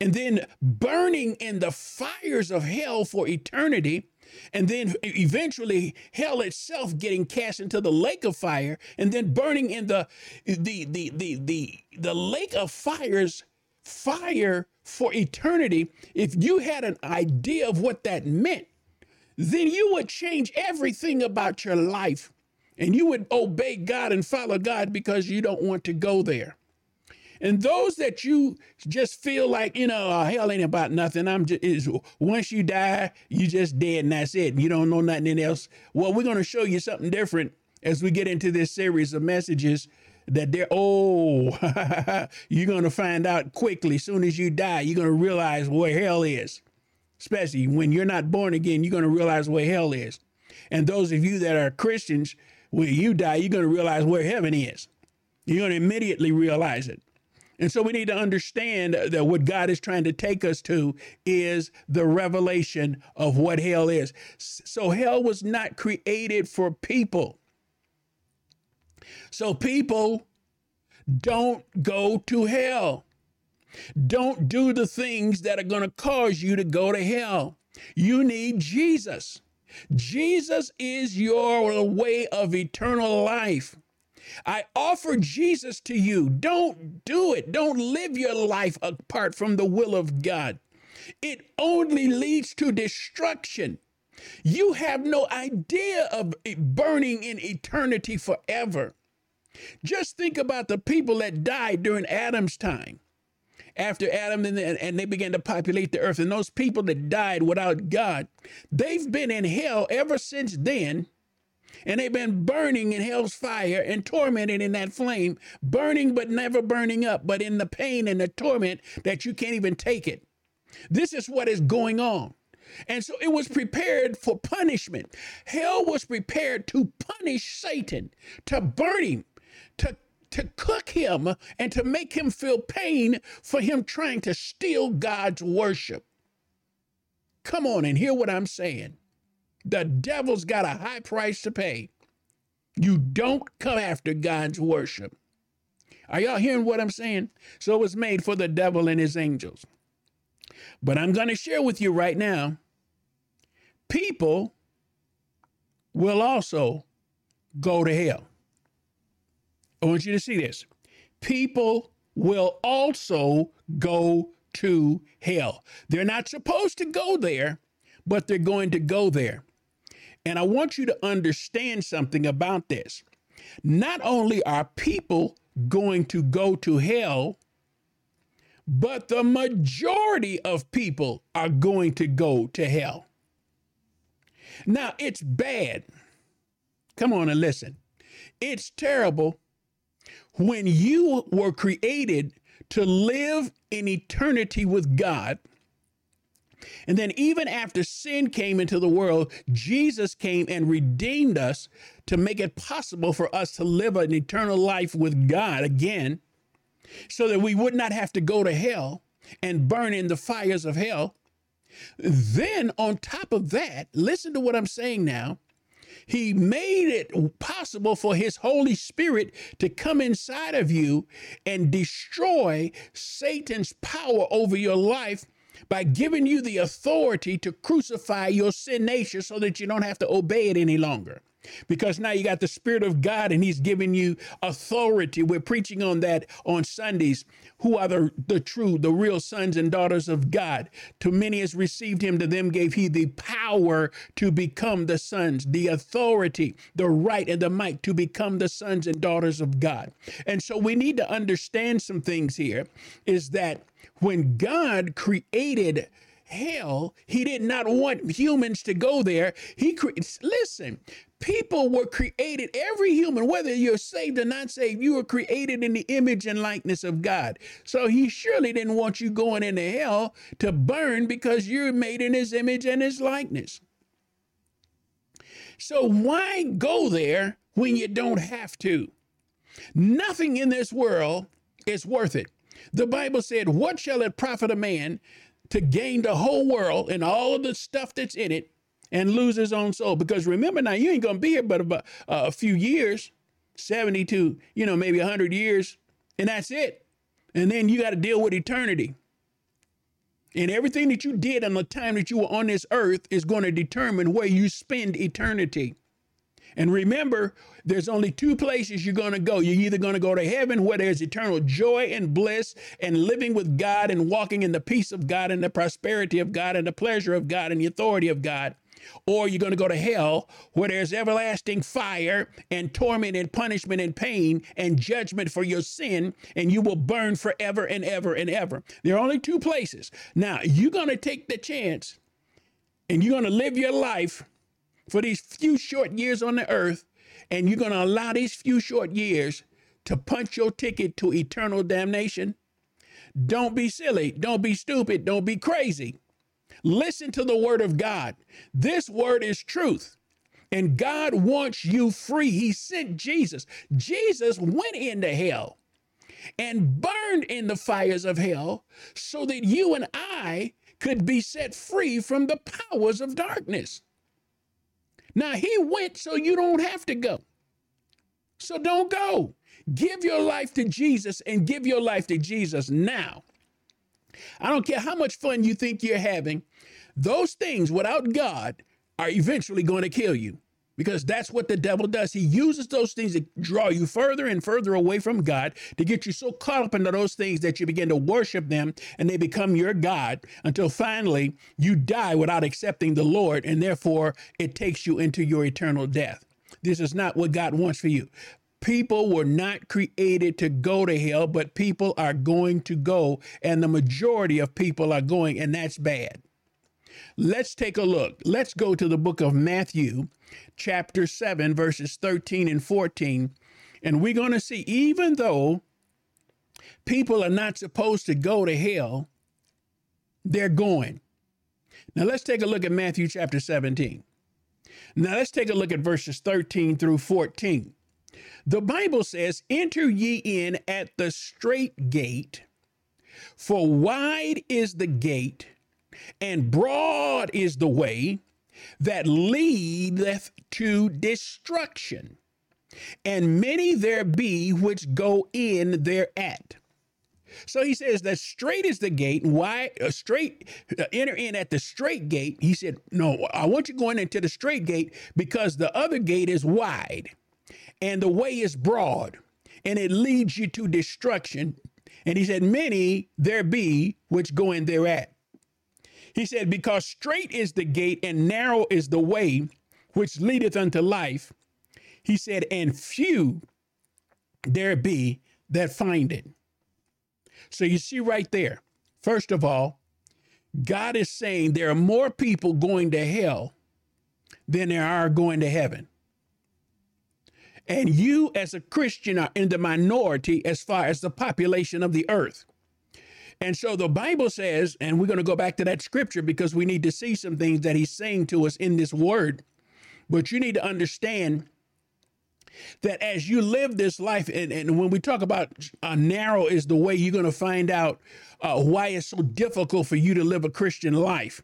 and then burning in the fires of hell for eternity, and then eventually hell itself getting cast into the lake of fire, and then burning in the the the the the, the lake of fires, fire for eternity. If you had an idea of what that meant, then you would change everything about your life, and you would obey God and follow God because you don't want to go there. And those that you just feel like, you know, oh, hell ain't about nothing. I'm just, once you die, you just dead and that's it. You don't know nothing else. Well, we're going to show you something different as we get into this series of messages that they're, oh, [LAUGHS] you're going to find out quickly. Soon as you die, you're going to realize where hell is. Especially when you're not born again, you're going to realize where hell is. And those of you that are Christians, when you die, you're going to realize where heaven is. You're going to immediately realize it. And so we need to understand that what God is trying to take us to is the revelation of what hell is. So hell was not created for people. So people don't go to hell. Don't do the things that are going to cause you to go to hell. You need Jesus. Jesus is your way of eternal life. I offer Jesus to you. Don't do it. Don't live your life apart from the will of God. It only leads to destruction. You have no idea of burning in eternity forever. Just think about the people that died during Adam's time. After Adam and, and they began to populate the earth, and those people that died without God, they've been in hell ever since then and they've been burning in hell's fire and tormented in that flame, burning but never burning up, but in the pain and the torment that you can't even take it. This is what is going on. And so it was prepared for punishment. Hell was prepared to punish Satan, to burn him, to, to cook him, and to make him feel pain for him trying to steal God's worship. Come on and hear what I'm saying. The devil's got a high price to pay. You don't come after God's worship. Are y'all hearing what I'm saying? So it was made for the devil and his angels. But I'm going to share with you right now people will also go to hell. I want you to see this. People will also go to hell. They're not supposed to go there, but they're going to go there. And I want you to understand something about this. Not only are people going to go to hell, but the majority of people are going to go to hell. Now, it's bad. Come on and listen. It's terrible when you were created to live in eternity with God and then, even after sin came into the world, Jesus came and redeemed us to make it possible for us to live an eternal life with God again, so that we would not have to go to hell and burn in the fires of hell. Then, on top of that, listen to what I'm saying now. He made it possible for His Holy Spirit to come inside of you and destroy Satan's power over your life by giving you the authority to crucify your sin nature so that you don't have to obey it any longer. Because now you got the Spirit of God and He's giving you authority. We're preaching on that on Sundays. Who are the, the true, the real sons and daughters of God? To many as received Him, to them gave He the power to become the sons, the authority, the right, and the might to become the sons and daughters of God. And so we need to understand some things here is that when God created hell. He did not want humans to go there. He cre- listen. People were created, every human, whether you're saved or not saved, you were created in the image and likeness of God. So he surely didn't want you going into hell to burn because you're made in his image and his likeness. So why go there when you don't have to? Nothing in this world is worth it. The Bible said, What shall it profit a man to gain the whole world and all of the stuff that's in it and lose his own soul. Because remember now, you ain't going to be here but about uh, a few years, 72, you know, maybe 100 years, and that's it. And then you got to deal with eternity. And everything that you did in the time that you were on this earth is going to determine where you spend eternity. And remember, there's only two places you're going to go. You're either going to go to heaven where there's eternal joy and bliss and living with God and walking in the peace of God and the prosperity of God and the pleasure of God and the authority of God. Or you're going to go to hell where there's everlasting fire and torment and punishment and pain and judgment for your sin, and you will burn forever and ever and ever. There are only two places. Now, you're going to take the chance and you're going to live your life for these few short years on the earth, and you're going to allow these few short years to punch your ticket to eternal damnation? Don't be silly. Don't be stupid. Don't be crazy. Listen to the word of God. This word is truth. And God wants you free. He sent Jesus. Jesus went into hell and burned in the fires of hell so that you and I could be set free from the powers of darkness. Now, he went so you don't have to go. So don't go. Give your life to Jesus and give your life to Jesus now. I don't care how much fun you think you're having, those things without God are eventually going to kill you because that's what the devil does. He uses those things to draw you further and further away from God to get you so caught up into those things that you begin to worship them and they become your God until finally you die without accepting the Lord and therefore it takes you into your eternal death. This is not what God wants for you. People were not created to go to hell, but people are going to go, and the majority of people are going, and that's bad. Let's take a look. Let's go to the book of Matthew, chapter 7, verses 13 and 14. And we're going to see, even though people are not supposed to go to hell, they're going. Now let's take a look at Matthew chapter 17. Now let's take a look at verses 13 through 14. The Bible says, Enter ye in at the strait gate, for wide is the gate and broad is the way that leadeth to destruction, and many there be which go in thereat. So he says that straight is the gate. Why uh, straight uh, enter in at the straight gate? He said, "No, I want you going into the straight gate because the other gate is wide, and the way is broad, and it leads you to destruction." And he said, "Many there be which go in thereat." He said, Because straight is the gate and narrow is the way which leadeth unto life. He said, And few there be that find it. So you see right there, first of all, God is saying there are more people going to hell than there are going to heaven. And you, as a Christian, are in the minority as far as the population of the earth. And so the Bible says, and we're going to go back to that scripture because we need to see some things that he's saying to us in this word. But you need to understand that as you live this life, and, and when we talk about uh, narrow is the way, you're going to find out uh, why it's so difficult for you to live a Christian life.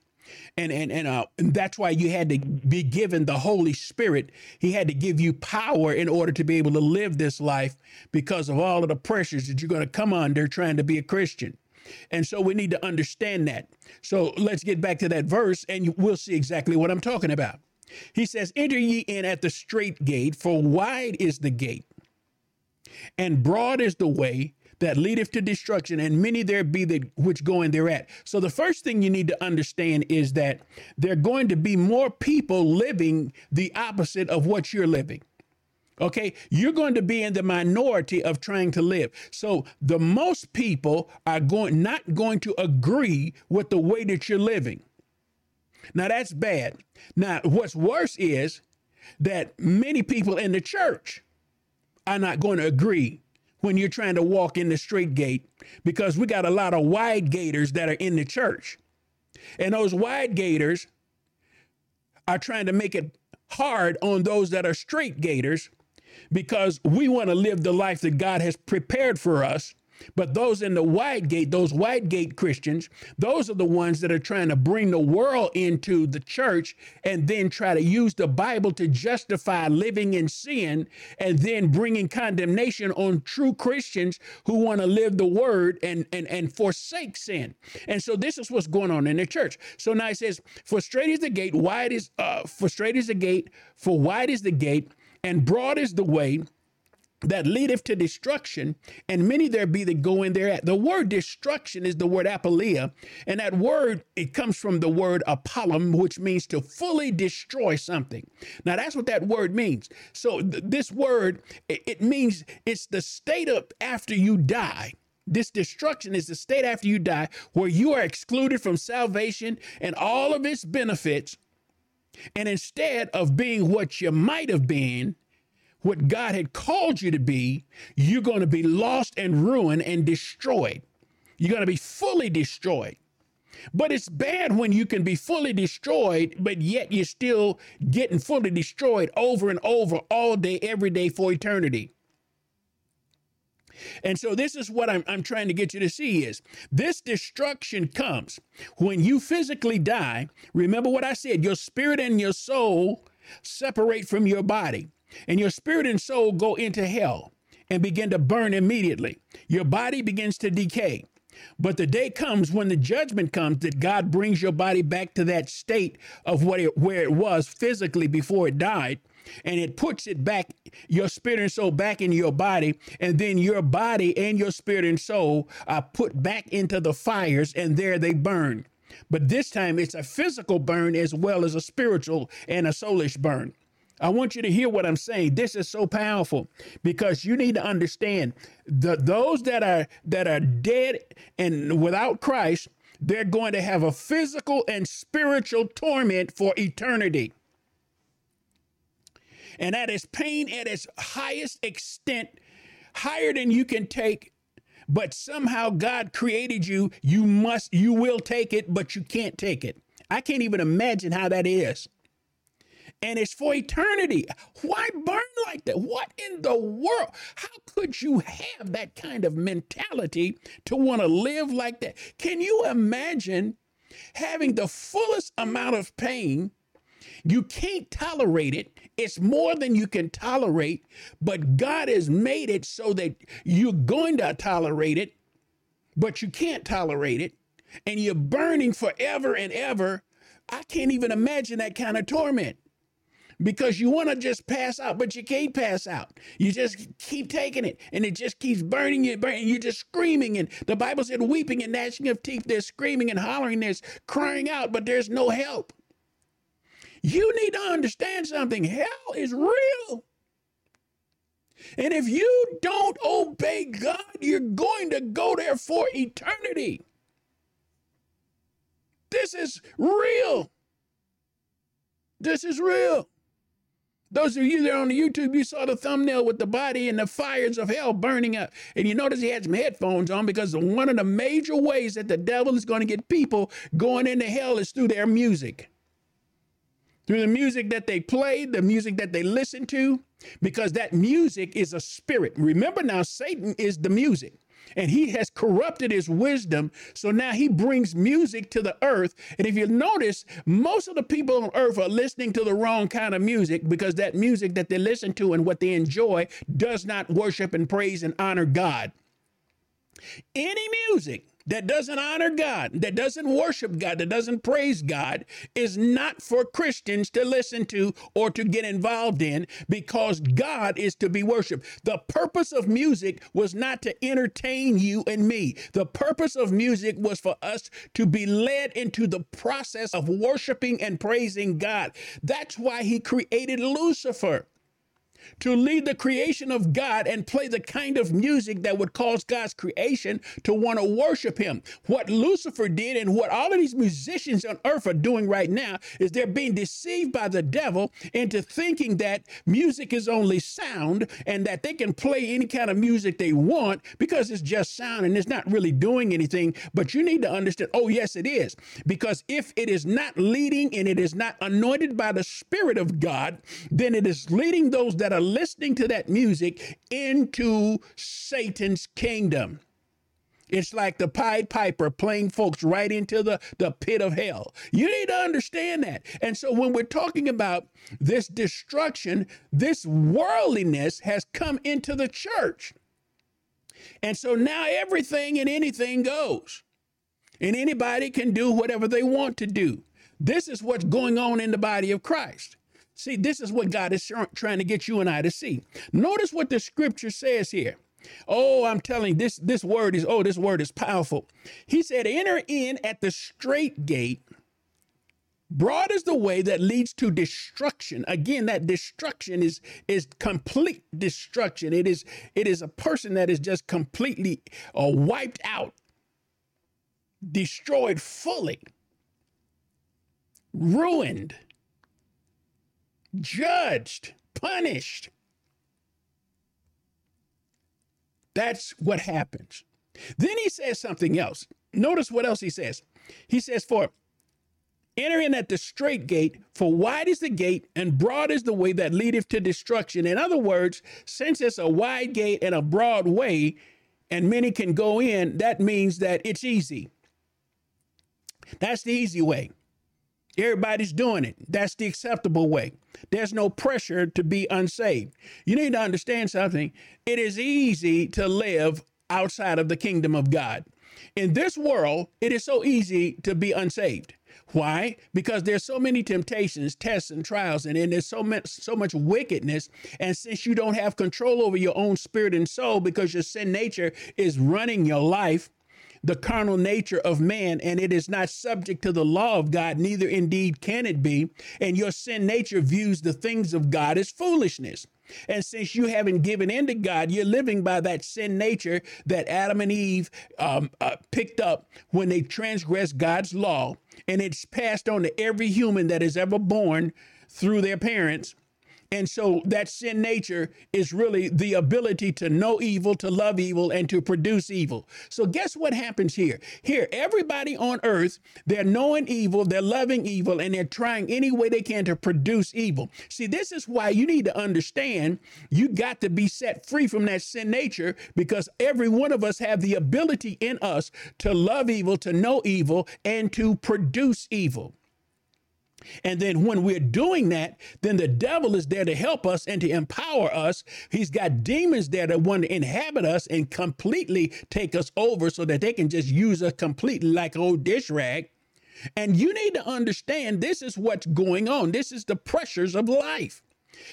And and and, uh, and that's why you had to be given the Holy Spirit. He had to give you power in order to be able to live this life because of all of the pressures that you're going to come under trying to be a Christian. And so we need to understand that. So let's get back to that verse and we'll see exactly what I'm talking about. He says, Enter ye in at the straight gate, for wide is the gate, and broad is the way that leadeth to destruction, and many there be that which go in thereat. So the first thing you need to understand is that there are going to be more people living the opposite of what you're living. Okay, you're going to be in the minority of trying to live. So the most people are going not going to agree with the way that you're living. Now that's bad. Now what's worse is that many people in the church are not going to agree when you're trying to walk in the straight gate because we got a lot of wide gators that are in the church. And those wide gators are trying to make it hard on those that are straight gators because we want to live the life that God has prepared for us. But those in the wide gate, those wide gate Christians, those are the ones that are trying to bring the world into the church and then try to use the Bible to justify living in sin and then bringing condemnation on true Christians who want to live the word and, and, and forsake sin. And so this is what's going on in the church. So now it says, For straight is the gate, wide is, uh, for straight is the gate, for wide is the gate and broad is the way that leadeth to destruction, and many there be that go in there. The word destruction is the word apoleia, and that word it comes from the word apollum, which means to fully destroy something. Now that's what that word means. So th- this word it, it means it's the state of after you die. This destruction is the state after you die, where you are excluded from salvation and all of its benefits and instead of being what you might have been, what God had called you to be, you're going to be lost and ruined and destroyed. You're going to be fully destroyed. But it's bad when you can be fully destroyed, but yet you're still getting fully destroyed over and over all day, every day for eternity. And so this is what I'm, I'm trying to get you to see is this destruction comes when you physically die. Remember what I said, your spirit and your soul separate from your body and your spirit and soul go into hell and begin to burn immediately. Your body begins to decay. But the day comes when the judgment comes that God brings your body back to that state of what it, where it was physically before it died and it puts it back, your spirit and soul back in your body, and then your body and your spirit and soul are put back into the fires, and there they burn. But this time it's a physical burn as well as a spiritual and a soulish burn. I want you to hear what I'm saying. This is so powerful because you need to understand the those that are that are dead and without Christ, they're going to have a physical and spiritual torment for eternity and that is pain at its highest extent, higher than you can take. But somehow God created you. You must, you will take it, but you can't take it. I can't even imagine how that is. And it's for eternity. Why burn like that? What in the world? How could you have that kind of mentality to want to live like that? Can you imagine having the fullest amount of pain you can't tolerate it. It's more than you can tolerate, but God has made it so that you're going to tolerate it, but you can't tolerate it, and you're burning forever and ever. I can't even imagine that kind of torment because you want to just pass out, but you can't pass out. You just keep taking it, and it just keeps burning you, burning. You're just screaming, and the Bible said, weeping and gnashing of teeth. They're screaming and hollering. There's crying out, but there's no help. You need to understand something. Hell is real. And if you don't obey God, you're going to go there for eternity. This is real. This is real. Those of you there on the YouTube, you saw the thumbnail with the body and the fires of hell burning up. And you notice he had some headphones on because one of the major ways that the devil is going to get people going into hell is through their music through the music that they played, the music that they listened to, because that music is a spirit. Remember now, Satan is the music. And he has corrupted his wisdom. So now he brings music to the earth. And if you notice, most of the people on earth are listening to the wrong kind of music because that music that they listen to and what they enjoy does not worship and praise and honor God. Any music that doesn't honor God, that doesn't worship God, that doesn't praise God, is not for Christians to listen to or to get involved in because God is to be worshiped. The purpose of music was not to entertain you and me. The purpose of music was for us to be led into the process of worshiping and praising God. That's why he created Lucifer to lead the creation of God and play the kind of music that would cause God's creation to want to worship him. What Lucifer did and what all of these musicians on earth are doing right now is they're being deceived by the devil into thinking that music is only sound and that they can play any kind of music they want because it's just sound and it's not really doing anything. But you need to understand, oh, yes, it is. Because if it is not leading and it is not anointed by the Spirit of God, then it is leading those that are listening to that music into Satan's kingdom. It's like the Pied Piper playing folks right into the, the pit of hell. You need to understand that. And so when we're talking about this destruction, this worldliness has come into the church. And so now everything and anything goes. And anybody can do whatever they want to do. This is what's going on in the body of Christ. See, this is what God is trying to get you and I to see. Notice what the scripture says here. Oh, I'm telling this this word is oh, this word is powerful. He said, "Enter in at the straight gate. Broad is the way that leads to destruction. Again, that destruction is is complete destruction. It is it is a person that is just completely uh, wiped out, destroyed fully, ruined." Judged, punished. That's what happens. Then he says something else. Notice what else he says. He says, For enter in at the straight gate, for wide is the gate and broad is the way that leadeth to destruction. In other words, since it's a wide gate and a broad way, and many can go in, that means that it's easy. That's the easy way. Everybody's doing it. That's the acceptable way. There's no pressure to be unsaved. You need to understand something. It is easy to live outside of the kingdom of God. In this world, it is so easy to be unsaved. Why? Because there's so many temptations, tests, and trials, and then there's so much so much wickedness. And since you don't have control over your own spirit and soul, because your sin nature is running your life, the carnal nature of man, and it is not subject to the law of God, neither indeed can it be. And your sin nature views the things of God as foolishness. And since you haven't given in to God, you're living by that sin nature that Adam and Eve um, uh, picked up when they transgressed God's law. And it's passed on to every human that is ever born through their parents. And so that sin nature is really the ability to know evil, to love evil, and to produce evil. So guess what happens here? Here, everybody on earth, they're knowing evil, they're loving evil, and they're trying any way they can to produce evil. See, this is why you need to understand you got to be set free from that sin nature because every one of us have the ability in us to love evil, to know evil, and to produce evil. And then when we're doing that, then the devil is there to help us and to empower us. He's got demons there that want to inhabit us and completely take us over so that they can just use us completely like old dish rag. And you need to understand this is what's going on. This is the pressures of life.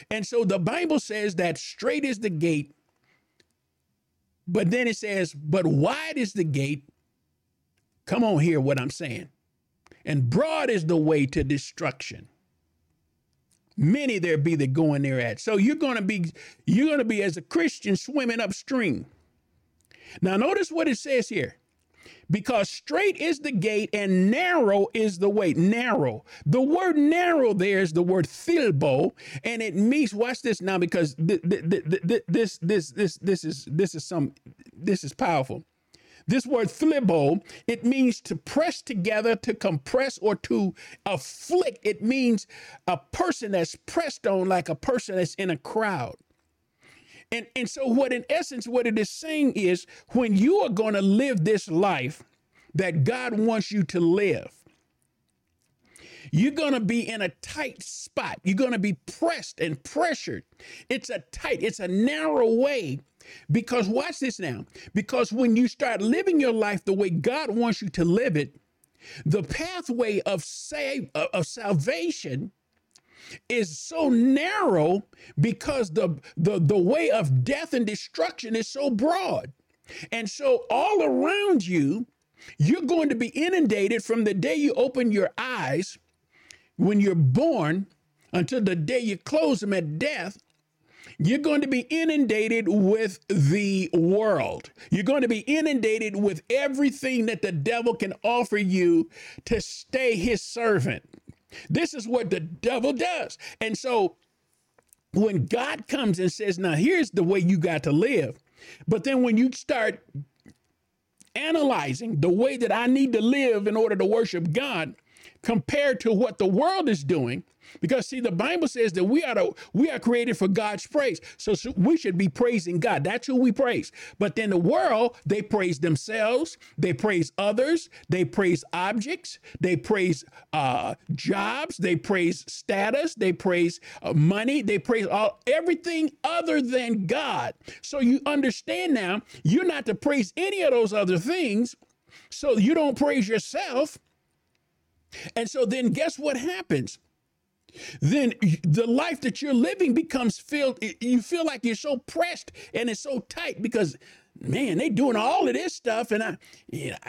And so the Bible says that straight is the gate, but then it says, but wide is the gate. Come on, hear what I'm saying and broad is the way to destruction. Many there be that go in there at. So you're gonna be you're gonna be as a Christian swimming upstream. Now notice what it says here. Because straight is the gate and narrow is the way. Narrow. The word narrow there is the word thlibo, and it means. Watch this now, because th- th- th- this this this this is this is some this is powerful. This word thlibo, it means to press together, to compress, or to afflict. It means a person that's pressed on like a person that's in a crowd. And, and so, what in essence, what it is saying is when you are going to live this life that God wants you to live, you're going to be in a tight spot. You're going to be pressed and pressured. It's a tight, it's a narrow way Because watch this now. Because when you start living your life the way God wants you to live it, the pathway of save uh, of salvation is so narrow because the, the the way of death and destruction is so broad. And so all around you, you're going to be inundated from the day you open your eyes when you're born until the day you close them at death you're going to be inundated with the world. You're going to be inundated with everything that the devil can offer you to stay his servant. This is what the devil does. And so when God comes and says, Now here's the way you got to live, but then when you start analyzing the way that I need to live in order to worship God compared to what the world is doing, because see, the Bible says that we are to, we are created for God's praise. So, so, we should be praising God. That's who we praise. But then the world, they praise themselves, they praise others, they praise objects, they praise uh, jobs, they praise status, they praise uh, money, they praise all everything other than God. So you understand now, you're not to praise any of those other things. So you don't praise yourself. And so then guess what happens? then the life that you're living becomes filled. You feel like you're so pressed and it's so tight because, man, they doing all of this stuff, and I,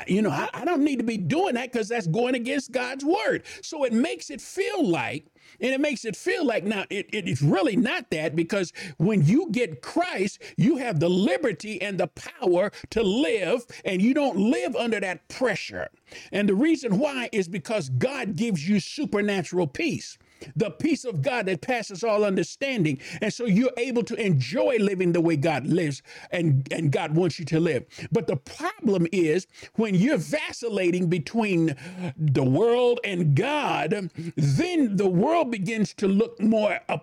you know, I, I don't need to be doing that because that's going against God's word. So it makes it feel like, and it makes it feel like now it, it is really not that because when you get Christ, you have the liberty and the power to live, and you don't live under that pressure. And the reason why is because God gives you supernatural peace the peace of God that passes all understanding. And so you're able to enjoy living the way God lives and, and God wants you to live. But the problem is when you're vacillating between the world and God, then the world begins to look more uh,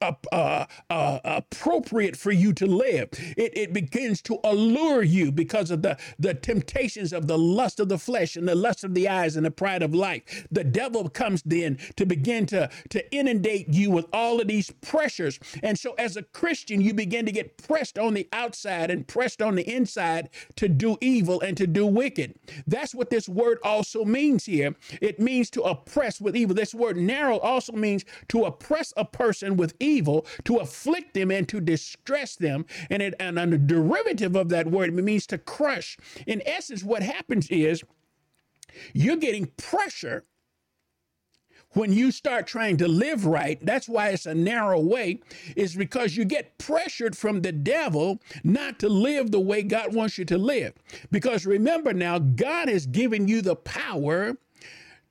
uh, uh, appropriate for you to live. It, it begins to allure you because of the, the temptations of the lust of the flesh and the lust of the eyes and the pride of life. The devil comes then to begin to, to inundate you with all of these pressures. And so, as a Christian, you begin to get pressed on the outside and pressed on the inside to do evil and to do wicked. That's what this word also means here. It means to oppress with evil. This word narrow also means to oppress a person with with evil to afflict them and to distress them. And, it, and a derivative of that word, it means to crush. In essence, what happens is you're getting pressure when you start trying to live right, that's why it's a narrow way, is because you get pressured from the devil not to live the way God wants you to live. Because remember now, God has given you the power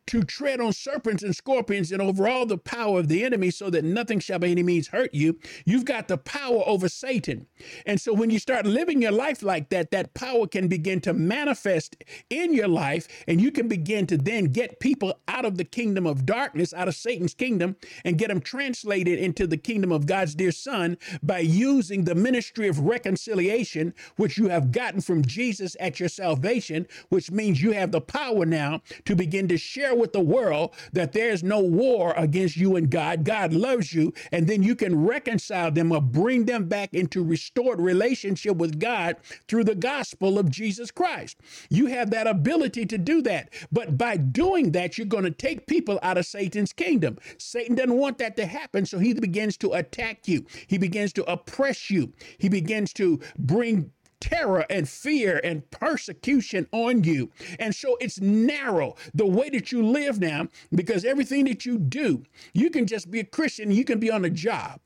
to tread on serpents and scorpions and over all the power of the enemy so that nothing shall by any means hurt you. You've got the power over Satan. And so when you start living your life like that, that power can begin to manifest in your life and you can begin to then get people out of the kingdom of darkness, out of Satan's kingdom, and get them translated into the kingdom of God's dear son by using the ministry of reconciliation, which you have gotten from Jesus at your salvation, which means you have the power now to begin to share with the world that there's no war against you and God. God loves you. And then you can reconcile them or bring them back into restored relationship with God through the gospel of Jesus Christ. You have that ability to do that. But by doing that, you're going to take people out of Satan's kingdom. Satan doesn't want that to happen. So he begins to attack you, he begins to oppress you, he begins to bring terror and fear and persecution on you. And so it's narrow the way that you live now because everything that you do, you can just be a Christian, you can be on a job.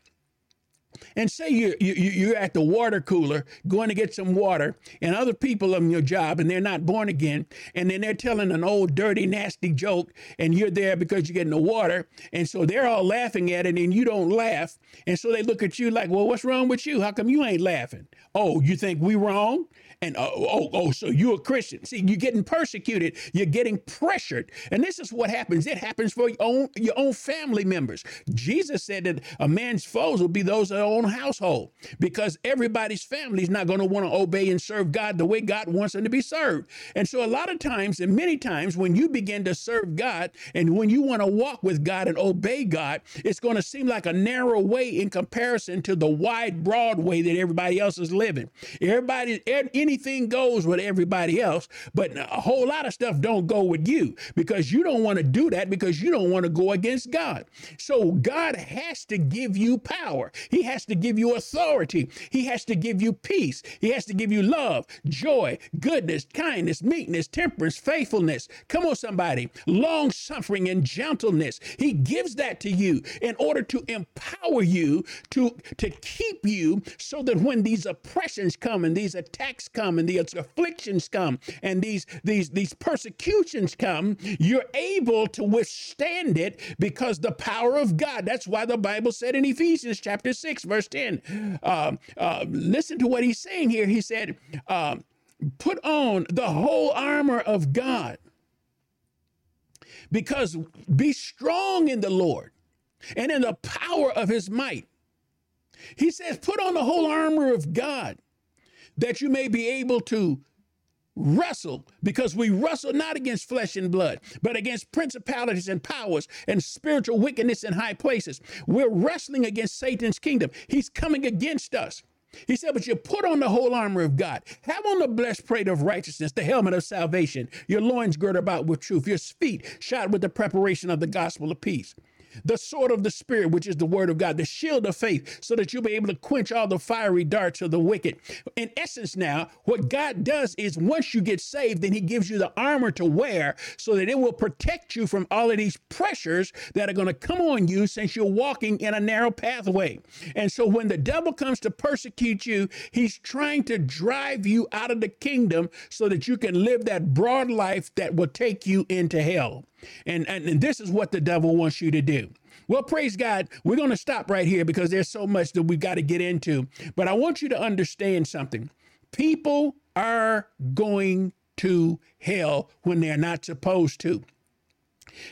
And say you're, you, you're at the water cooler going to get some water, and other people on your job, and they're not born again, and then they're telling an old, dirty, nasty joke, and you're there because you're getting the water, and so they're all laughing at it, and you don't laugh, and so they look at you like, well, what's wrong with you? How come you ain't laughing? Oh, you think we wrong? And oh, oh, oh, so you're a Christian. See, you're getting persecuted, you're getting pressured. And this is what happens. It happens for your own your own family members. Jesus said that a man's foes will be those that own household because everybody's family is not going to want to obey and serve God the way God wants them to be served. And so, a lot of times, and many times, when you begin to serve God and when you want to walk with God and obey God, it's going to seem like a narrow way in comparison to the wide, broad way that everybody else is living. Everybody, anything goes with everybody else, but a whole lot of stuff don't go with you because you don't want to do that because you don't want to go against God. So God has to give you power. He has to give you authority. He has to give you peace. He has to give you love, joy, goodness, kindness, meekness, temperance, faithfulness. Come on, somebody. Long suffering and gentleness. He gives that to you in order to empower you to, to keep you so that when these oppressions come and these attacks come and these afflictions come and these, these, these persecutions come, you're able to withstand it because the power of God. That's why the Bible said in Ephesians chapter 6, verse 10. Um, uh, listen to what he's saying here. He said, um, Put on the whole armor of God because be strong in the Lord and in the power of his might. He says, Put on the whole armor of God that you may be able to wrestle because we wrestle not against flesh and blood, but against principalities and powers and spiritual wickedness in high places. We're wrestling against Satan's kingdom. He's coming against us. He said, But you put on the whole armor of God. Have on the blessed breastplate of righteousness, the helmet of salvation, your loins girded about with truth, your feet shod with the preparation of the gospel of peace the sword of the Spirit, which is the word of God, the shield of faith, so that you'll be able to quench all the fiery darts of the wicked. In essence, now, what God does is once you get saved, then He gives you the armor to wear so that it will protect you from all of these pressures that are going to come on you since you're walking in a narrow pathway. And so when the devil comes to persecute you, he's trying to drive you out of the kingdom so that you can live that broad life that will take you into hell. And, and, and this is what the devil wants you to do. Well, praise God. We're going to stop right here because there's so much that we've got to get into. But I want you to understand something. People are going to hell when they're not supposed to.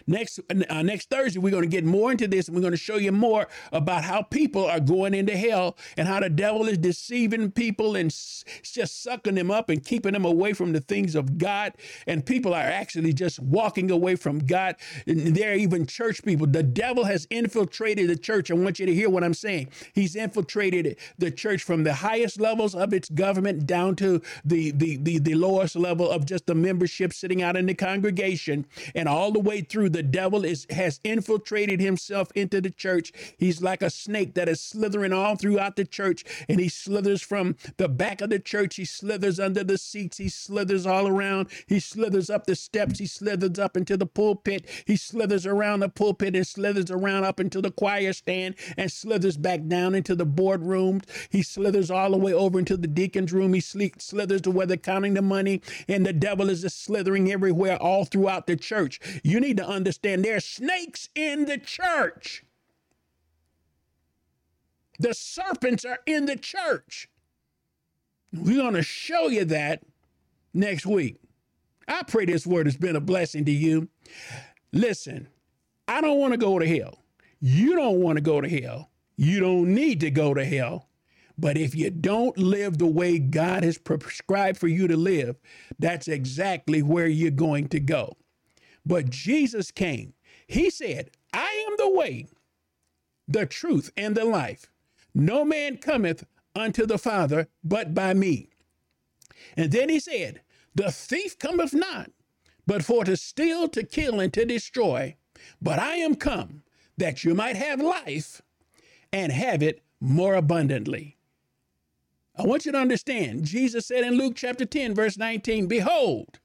Next uh, next Thursday, we're going to get more into this, and we're going to show you more about how people are going into hell and how the devil is deceiving people and s- just sucking them up and keeping them away from the things of God. And people are actually just walking away from God. And they're even church people. The devil has infiltrated the church. I want you to hear what I'm saying. He's infiltrated the church from the highest levels of its government down to the the the, the lowest level of just the membership sitting out in the congregation, and all the way through through. The devil is has infiltrated himself into the church. He's like a snake that is slithering all throughout the church, and he slithers from the back of the church. He slithers under the seats. He slithers all around. He slithers up the steps. He slithers up into the pulpit. He slithers around the pulpit and slithers around up into the choir stand and slithers back down into the boardrooms. He slithers all the way over into the deacon's room. He slithers to where they're counting the money, and the devil is just slithering everywhere all throughout the church. You need understand there are snakes in the church. The serpents are in the church. We're going to show you that next week. I pray this word has been a blessing to you. Listen, I don't want to go to hell. You don't want to go to hell. You don't need to go to hell. But if you don't live the way God has prescribed for you to live, that's exactly where you're going to go. But Jesus came. He said, I am the way, the truth, and the life. No man cometh unto the Father but by me. And then he said, The thief cometh not, but for to steal, to kill, and to destroy. But I am come that you might have life and have it more abundantly. I want you to understand, Jesus said in Luke chapter 10, verse 19, Behold,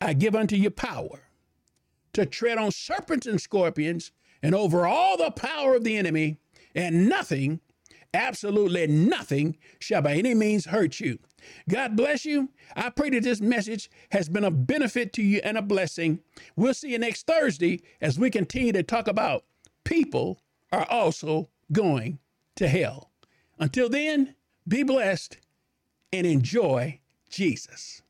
I give unto you power to tread on serpents and scorpions and over all the power of the enemy, and nothing, absolutely nothing, shall by any means hurt you. God bless you. I pray that this message has been a benefit to you and a blessing. We'll see you next Thursday as we continue to talk about people are also going to hell. Until then, be blessed and enjoy Jesus.